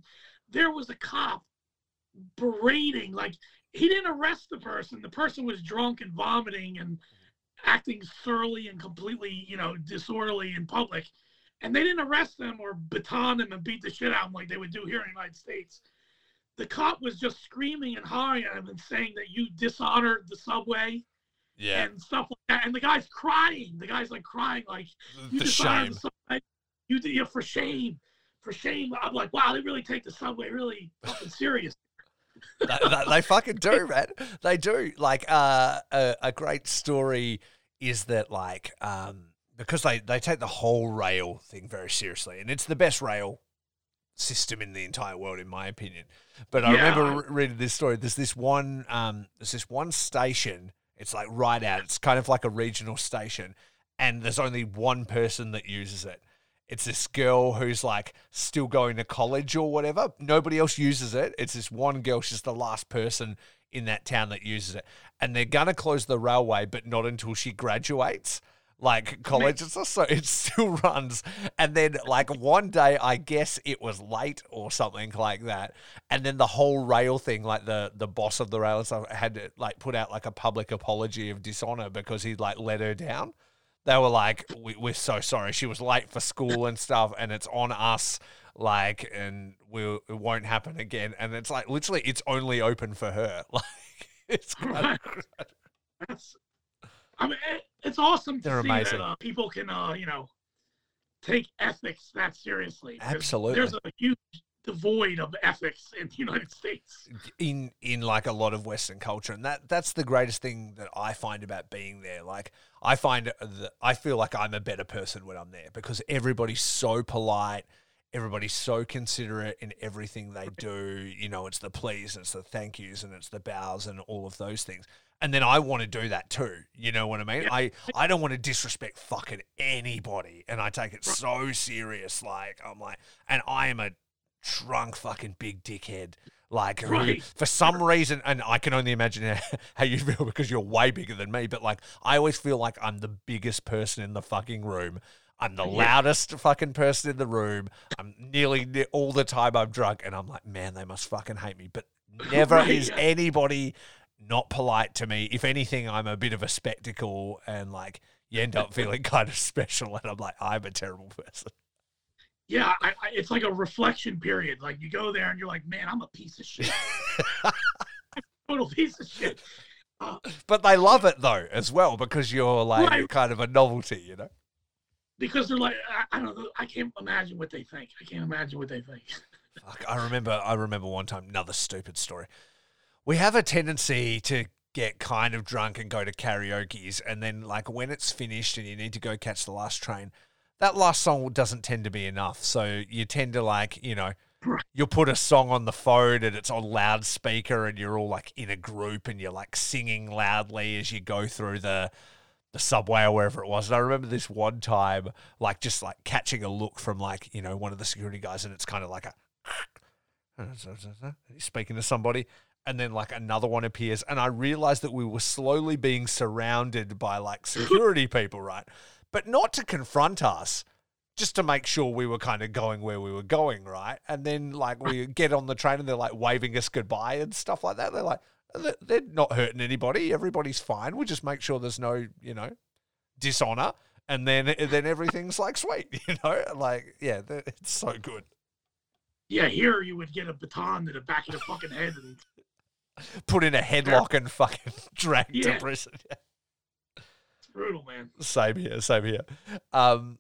there was a cop berating like he didn't arrest the person. The person was drunk and vomiting and acting surly and completely, you know, disorderly in public. And they didn't arrest them or baton him and beat the shit out of him like they would do here in the United States. The cop was just screaming and hollering at him and saying that you dishonored the subway yeah, and stuff like that. And the guy's crying. The guy's like crying, like you the dishonored shame. the subway. You did you for shame. For shame. I'm like, wow, they really take the subway really fucking serious. They, they- they fucking do, man. They do. Like uh, a, a great story is that like um, because they they take the whole rail thing very seriously, and it's the best rail system in the entire world, in my opinion. But I Yeah. remember re- reading this story. There's this one um, there's this one station. It's like right out. It's kind of like a regional station, and there's only one person that uses it. It's this girl who's like still going to college or whatever. Nobody else uses it. It's this one girl. She's the last person in that town that uses it. And they're going to close the railway, but not until she graduates. Like college and stuff. So it still runs. And then, like, one day, I guess it was late or something like that. And then the whole rail thing, like, the, the boss of the rail and stuff had to, like, put out, like, a public apology of dishonor because he'd, like, let her down they were like, we, "We're so sorry. She was late for school and stuff, and it's on us." Like, and we it won't happen again. And it's like literally, it's only open for her. Like, it's That's, I mean, it, it's awesome They're amazing. that uh, people can, uh, you know, take ethics that seriously. Absolutely. There's a huge devoid of ethics in the United States. in in like a lot of Western culture, and that that's the greatest thing that I find about being there. Like, I find that I feel like I'm a better person when I'm there because everybody's so polite. Everybody's so considerate in everything they do. You know, it's the please, it's the thank yous, and it's the bows, and all of those things. And then I want to do that too. You know what I mean? I I don't want to disrespect fucking anybody, and I take it so serious. Like I'm like, and I am a drunk fucking big dickhead. Like Right. for some reason, and I can only imagine how- how you feel because you're way bigger than me. But like, I always feel like I'm the biggest person in the fucking room. I'm the Yeah. loudest fucking person in the room. I'm nearly all the time I'm drunk, and I'm like, man, they must fucking hate me. But never Right, is anybody not polite to me. If anything, I'm a bit of a spectacle, and like you end up feeling kind of special. And I'm like, I'm a terrible person. Yeah, I, I, it's like a reflection period. Like you go there and you're like, man, I'm a piece of shit. Total piece of shit. Uh, But they love it though as well because you're like Right. kind of a novelty, you know. because they're like, I, I don't know. I can't imagine what they think. I can't imagine what they think. Fuck, I remember. I remember one time. Another stupid story. We have a tendency to get kind of drunk and go to karaoke's, and then like when it's finished and you need to go catch the last train, that last song doesn't tend to be enough. So you tend to like you know. You'll put a song on the phone and it's on loudspeaker and you're all like in a group and you're like singing loudly as you go through the the subway or wherever it was. And I remember this one time, like just like catching a look from like, you know, one of the security guys and it's kind of like a he's speaking to somebody and then like another one appears and i realized that we were slowly being surrounded by like security people right but not to confront us just to make sure we were kind of going where we were going right? And then like we get on the train and they're like waving us goodbye and stuff like that. They're like "They're- they're not hurting anybody. Everybody's fine. We'll just make sure there's no you know dishonor. And then eh, then everything's like sweet you know? Like yeah it's so good. Yeah, here you would get a baton to the back of the fucking head and put in a headlock and fucking dragged Yeah. to prison. it's brutal, man. same here, same here. Um,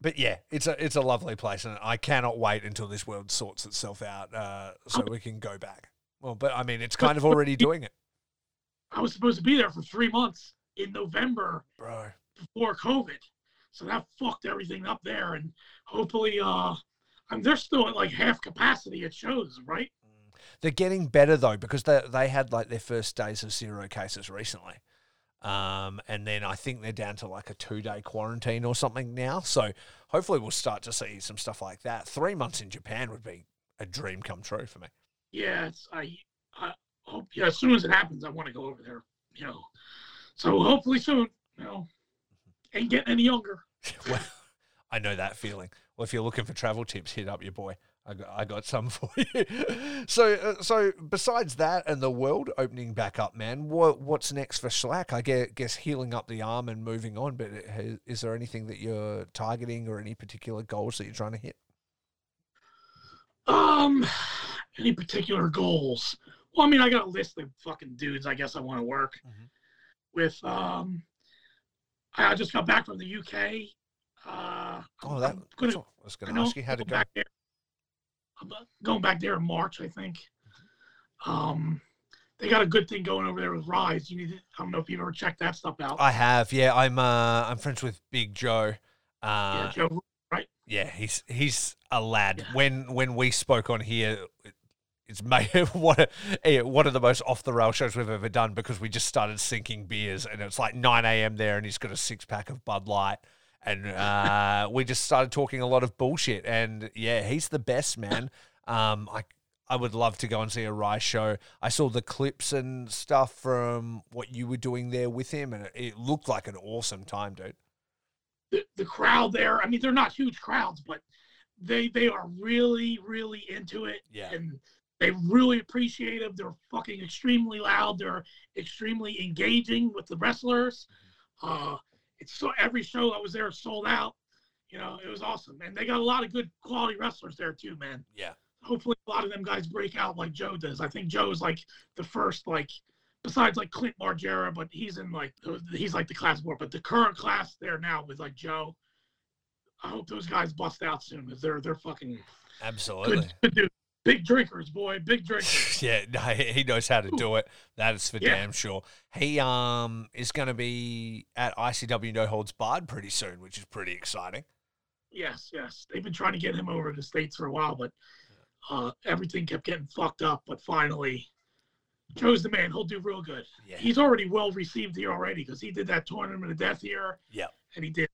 but yeah, it's a it's a lovely place, and I cannot wait until this world sorts itself out, uh, so we can go back. Well, but I mean, it's kind of already doing it, I was supposed to be there for three months in November bro. before COVID. So that fucked everything up there. And hopefully, uh, I mean, they're still at like half capacity at shows, right? They're getting better though because they they had like their first days of zero cases recently. Um, and then I think they're down to like a two day quarantine or something now. So hopefully we'll start to see some stuff like that. Three months in Japan would be a dream come true for me. Yeah, it's, I I hope yeah. As soon as it happens, I want to go over there. You know, so hopefully soon. You know, ain't getting any younger. well, I know that feeling. Well, if you're looking for travel tips, hit up your boy. I got, I got some for you. so, uh, so besides that and the world opening back up, man, what what's next for Schlak? I guess, guess healing up the arm and moving on. But uh, is there anything that you're targeting or any particular goals that you're trying to hit? Um, any particular goals? Well, I mean, I got a list of fucking dudes. I guess I want to work mm-hmm. with. Um, I just got back from the UK. Uh, oh, that. Gonna, I was going to ask you how to go. Back there. Going back there in March, I think. Um, they got a good thing going over there with Rise. You need to, I don't know if you've ever checked that stuff out. I have. Yeah, I'm. Uh, I'm friends with Big Joe. Uh, yeah, Joe. Right. Yeah, he's he's a lad. Yeah. When when we spoke on here, it's made one of, one of the most off the rail shows we've ever done because we just started sinking beers and it's like 9 a.m. there and he's got a six pack of Bud Light and uh, we just started talking a lot of bullshit. And yeah, he's the best man. Um, I I would love to go and see a Rise show. I saw the clips and stuff from what you were doing there with him, and it, looked like an awesome time, dude. The, the crowd there, I mean, they're not huge crowds, but they they are really really into it. Yeah. And they really appreciate it. They're fucking extremely loud. They're extremely engaging with the wrestlers. Mm-hmm. Uh, it's so every show I was there sold out. You know, it was awesome, and they got a lot of good quality wrestlers there too, man. Yeah. Hopefully, a lot of them guys break out like Joe does. I think Joe is like the first, like, besides like Clint Margera, but he's in like he's like the class board. But the current class there now with like Joe, I hope those guys bust out soon because they're they're fucking absolutely good, good. Big drinkers, boy, big drinkers. yeah, no, he knows how to do it. That is for yeah. damn sure. He um is going to be at ICW No Holds Barred pretty soon, which is pretty exciting. Yes, yes, they've been trying to get him over to the states for a while, but uh, everything kept getting fucked up. But finally, Joe's the man. He'll do real good. Yeah. He's already well received here already because he did that tournament of death here. Yeah, and he did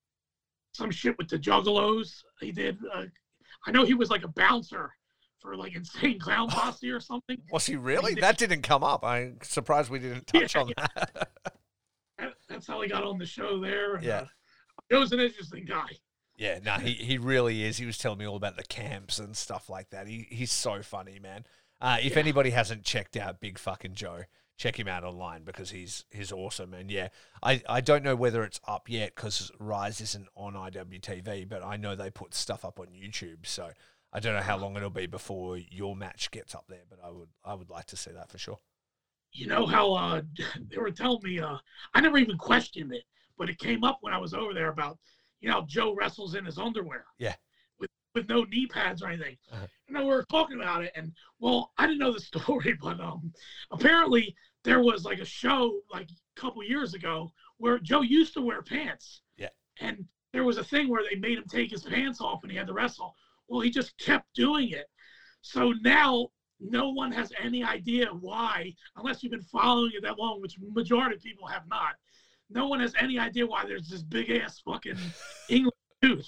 some shit with the Juggalos. He did. Uh, I know he was like a bouncer for like insane clown posse or something. Was he really? He that didn't come up. I'm surprised we didn't touch yeah, on yeah. that. That's how he got on the show there. Yeah. Uh, it was an interesting guy. Yeah, no, he, he really is. He was telling me all about the camps and stuff like that. He he's so funny, man. Uh, if yeah. anybody hasn't checked out Big Fucking Joe, check him out online because he's he's awesome. And yeah, I, I don't know whether it's up yet because Rise isn't on IWTV, but I know they put stuff up on YouTube. So I don't know how long it'll be before your match gets up there, but I would I would like to see that for sure. You know how uh, they were telling me uh, I never even questioned it, but it came up when I was over there about you know Joe wrestles in his underwear. Yeah. With with no knee pads or anything. Uh-huh. You know, we were talking about it, and well, I didn't know the story, but um, apparently there was like a show like a couple years ago where Joe used to wear pants. Yeah. And there was a thing where they made him take his pants off and he had to wrestle. Well, he just kept doing it. So now no one has any idea why, unless you've been following it that long, which majority of people have not. No one has any idea why there's this big ass fucking English dude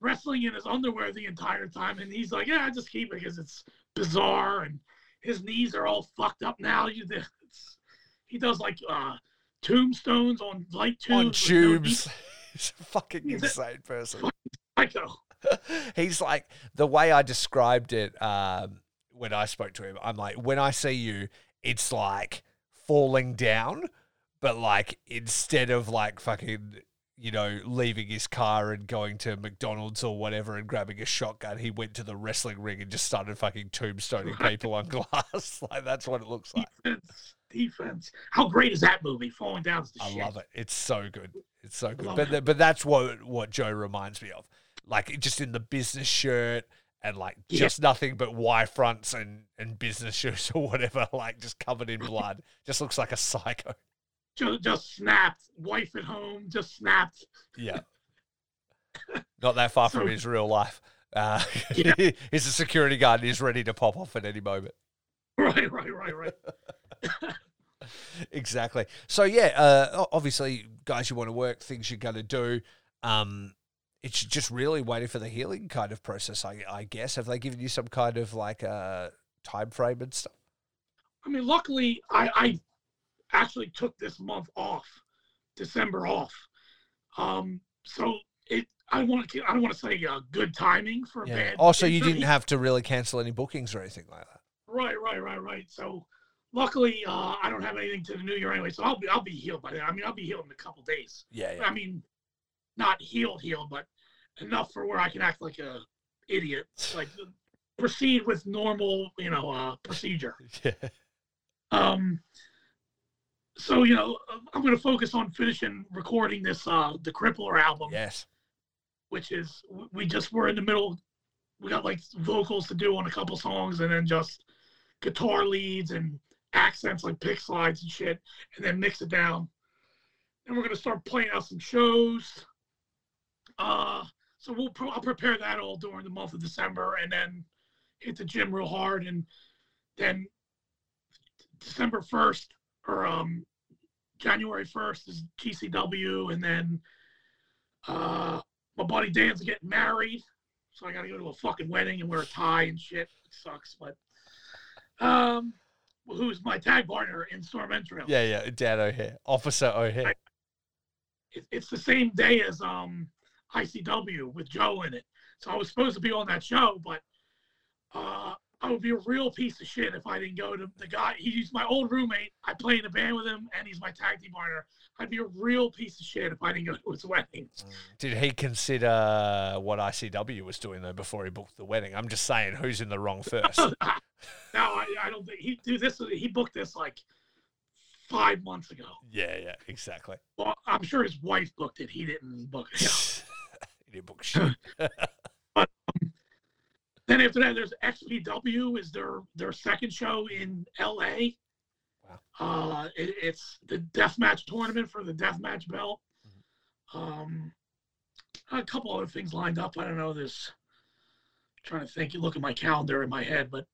wrestling in his underwear the entire time, and he's like, "Yeah, I just keep it because it's bizarre." And his knees are all fucked up now. You, he does like uh, tombstones on light tubes. On tubes. No he's a fucking he's insane a, person. Psycho. he's like the way I described it um, when I spoke to him. I'm like, when I see you, it's like falling down, but like instead of like fucking you know, leaving his car and going to McDonald's or whatever and grabbing a shotgun, he went to the wrestling ring and just started fucking tombstoning people on glass. like that's what it looks like. Defense, defense. How great is that movie? Falling Down. I shit. love it. It's so good. It's so good. But but that's what what Joe reminds me of like just in the business shirt and like yeah. just nothing but Y fronts and, and business shoes or whatever, like just covered in blood. just looks like a psycho. Just, just snapped. Wife at home, just snapped. Yeah. Not that far so, from his real life. Uh, yeah. he's a security guard and he's ready to pop off at any moment. Right, right, right, right. exactly. So yeah, uh, obviously, guys, you want to work, things you're going to do. Um, it's just really waiting for the healing kind of process, I, I guess. Have they given you some kind of like a uh, time frame and stuff? I mean, luckily, I, I actually took this month off, December off. Um, so it, I want to, I don't want to say uh, good timing for yeah. bad. Also, you didn't have to really cancel any bookings or anything like that. Right, right, right, right. So luckily, uh, I don't have anything to the new year anyway, so I'll be I'll be healed by then. I mean, I'll be healed in a couple days. Yeah, yeah. I mean, not healed, healed, but enough for where I can act like a idiot, like proceed with normal, you know, uh, procedure. Yeah. Um. So you know, I'm going to focus on finishing recording this uh the Crippler album. Yes. Which is we just were in the middle. We got like vocals to do on a couple songs, and then just guitar leads and accents like pick slides and shit, and then mix it down. And we're gonna start playing out some shows. Uh, so we'll I'll prepare that all during the month of December, and then hit the gym real hard, and then December first or um January first is GCW, and then uh my buddy Dan's getting married, so I got to go to a fucking wedding and wear a tie and shit. It sucks, but um, who's my tag partner in Storm Entrails. Yeah, yeah, Dan O'Hare, Officer O'Hare. It, it's the same day as um ICW with Joe in it. So I was supposed to be on that show, but uh, I would be a real piece of shit if I didn't go to the guy. He's my old roommate. I play in a band with him, and he's my tag team partner. I'd be a real piece of shit if I didn't go to his wedding. Did he consider what ICW was doing though before he booked the wedding? I'm just saying, who's in the wrong first? no, I, I don't think he do this. He booked this like five months ago. Yeah, yeah, exactly. Well, I'm sure his wife booked it. He didn't book it. he book shit. but um, then after that, there's XPW is their their second show in LA. Wow. Uh, it, it's the death match tournament for the death match belt. Mm-hmm. Um, a couple other things lined up. I don't know. There's trying to think. You look at my calendar in my head, but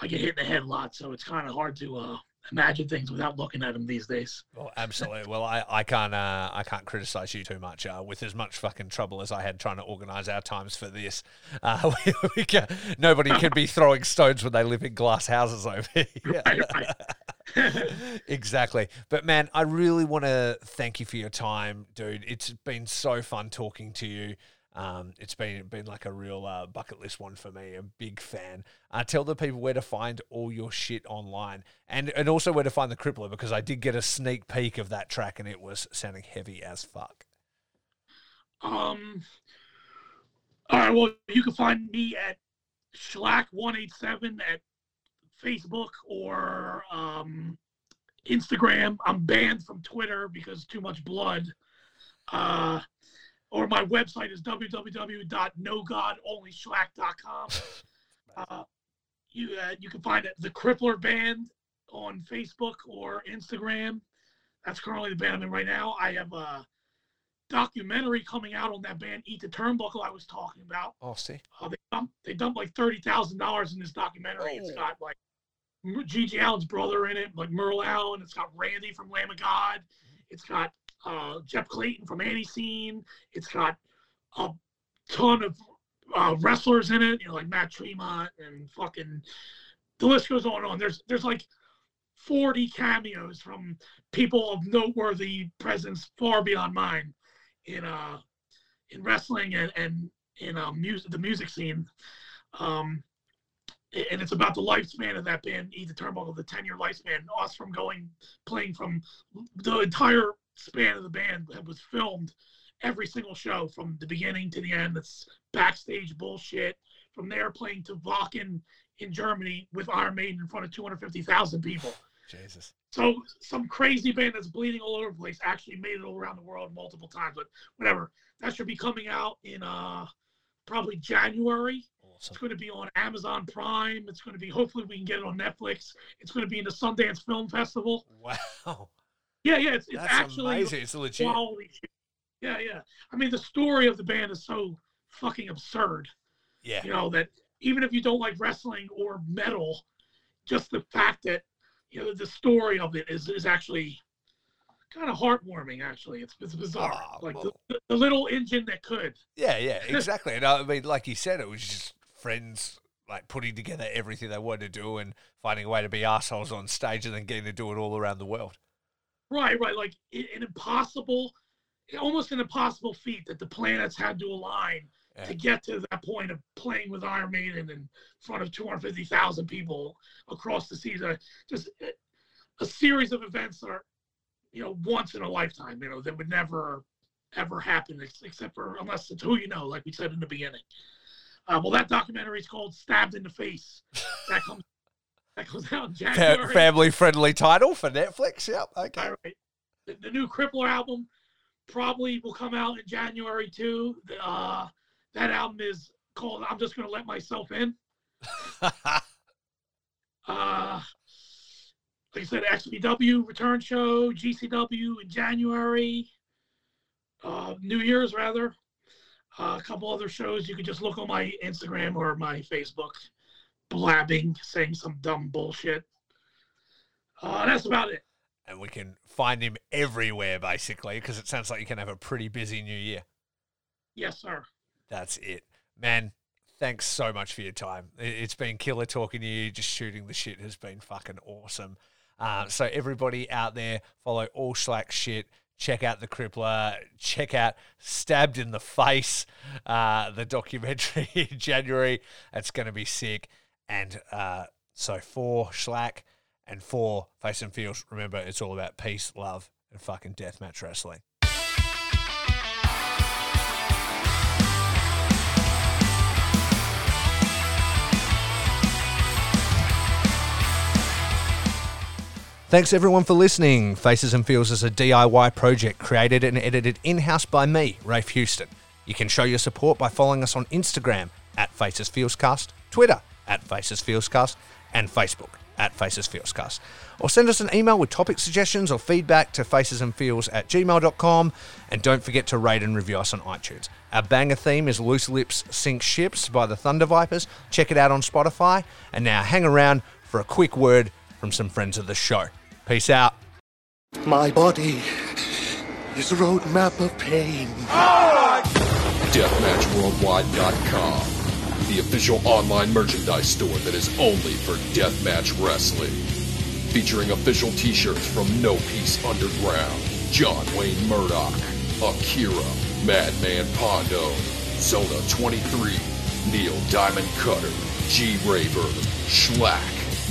I get hit in the head a lot, so it's kind of hard to uh, imagine things without looking at them these days. Well, absolutely. Well, I, I can't uh, I can't criticize you too much. Uh, with as much fucking trouble as I had trying to organize our times for this, uh, we, we can, nobody can be throwing stones when they live in glass houses over here. Right, right. exactly. But man, I really want to thank you for your time, dude. It's been so fun talking to you. Um, it's been been like a real uh, bucket list one for me. A big fan. Uh, tell the people where to find all your shit online, and and also where to find the Crippler because I did get a sneak peek of that track and it was sounding heavy as fuck. Um. All right. Well, you can find me at Schlak one eight seven at Facebook or um, Instagram. I'm banned from Twitter because too much blood. Uh, or my website is www.nogodonlyschlack.com. Uh, you uh, you can find it, the Crippler Band on Facebook or Instagram. That's currently the band I'm in right now. I have a documentary coming out on that band, Eat the Turnbuckle, I was talking about. Oh, see. Uh, they dumped they dumped like thirty thousand dollars in this documentary. Oh. It's got like GG Allin's brother in it, like Merle Allin. It's got Randy from Lamb of God. It's got uh, Jeff Clayton from Anti-Seen. It's got a ton of uh, wrestlers in it, you know, like Matt Tremont and fucking. The list goes on and on. There's there's like 40 cameos from people of noteworthy presence far beyond mine in uh in wrestling and and in uh, music the music scene. Um, and it's about the lifespan of that band, Eat the Turnbuckle, the 10 year lifespan. Us from going, playing from the entire span of the band that was filmed every single show from the beginning to the end. That's backstage bullshit. From there, playing to Wacken in Germany with Iron Maiden in front of 250,000 people. Jesus. So some crazy band that's bleeding all over the place actually made it all around the world multiple times. But whatever, that should be coming out in uh probably January. Awesome. It's going to be on Amazon Prime. It's going to be hopefully we can get it on Netflix. It's going to be in the Sundance Film Festival. Wow. Yeah, yeah, it's, it's That's actually amazing. It's legit. quality shit. Yeah, yeah. I mean, the story of the band is so fucking absurd. Yeah. You know that even if you don't like wrestling or metal, just the fact that you know the story of it is is actually kind of heartwarming. Actually, it's, it's bizarre. Oh, like well- the, the little engine that could. Yeah, yeah, exactly. and uh, I mean, like you said, it was just friends like putting together everything they wanted to do and finding a way to be assholes on stage and then getting to do it all around the world. Right, right. Like an impossible, almost an impossible feat that the planets had to align Yeah. to get to that point of playing with Iron Maiden in front of 250,000 people across the season. Just a, a series of events that are, you know, once in a lifetime. You know, that would never ever happen except for unless it's who you know, like we said in the beginning. Uh, well, that documentary is called "Stabbed in the Face." That comes Fa- January. family friendly title for Netflix. Yep. Okay. All right. The, the new Crippler album probably will come out in January too. Uh, that album is called "I'm Just Gonna Let Myself In." Uh, like I said, XPW return show, GCW in January, uh, New Year's rather. Uh, a couple other shows you can just look on my Instagram or my Facebook, blabbing, saying some dumb bullshit. Uh, that's about it. and we can find him everywhere basically because it sounds like you can have a pretty busy new year. Yes, sir. That's it, man. Thanks so much for your time. It's been killer talking to you. Just shooting the shit has been fucking awesome. Uh, so everybody out there, follow all Schlak shit. Check out the Crippler. Check out Stabbed in the Face, uh, the documentary in January. That's going to be sick. And uh, so for Schlak and for Face and Feels, remember it's all about peace, love, and fucking deathmatch wrestling. Thanks everyone for listening. Faces and Feels is a DIY project created and edited in house by me, Rafe Houston. You can show your support by following us on Instagram at Faces Twitter at Faces Feelscast, and Facebook at Faces Feelscast. Or send us an email with topic suggestions or feedback to facesandfeels at gmail.com. And don't forget to rate and review us on iTunes. Our banger theme is Loose Lips Sink Ships by the Thunder Vipers. Check it out on Spotify. And now hang around for a quick word from some friends of the show. Peace out. My body is a roadmap of pain. DeathmatchWorldwide.com, official online merchandise store that is only for deathmatch wrestling. Featuring official t-shirts from No Peace Underground, John Wayne Murdoch, Akira, Madman Pondo, Zona 23, Neil Diamond Cutter, G Raver, Schlak,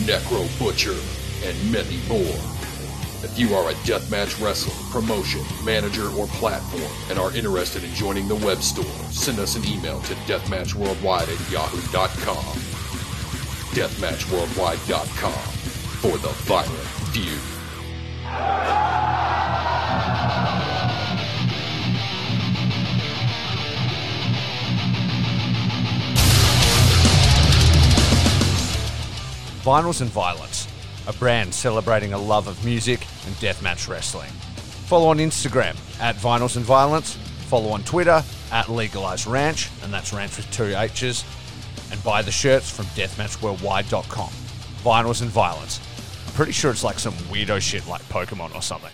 Necro Butcher, and many more. If you are a deathmatch wrestler, promotion, manager, or platform and are interested in joining the web store, send us an email to deathmatchworldwide at yahoo.com. Deathmatchworldwide.com for the violent feud. Vinyls and Violence, a brand celebrating a love of music and deathmatch wrestling. Follow on Instagram at Vinyls and Violence. Follow on Twitter at Legalized Ranch, and that's Ranch with two H's. And buy the shirts from deathmatchworldwide.com. Vinyls and Violence. I'm pretty sure it's like some weirdo shit like Pokemon or something.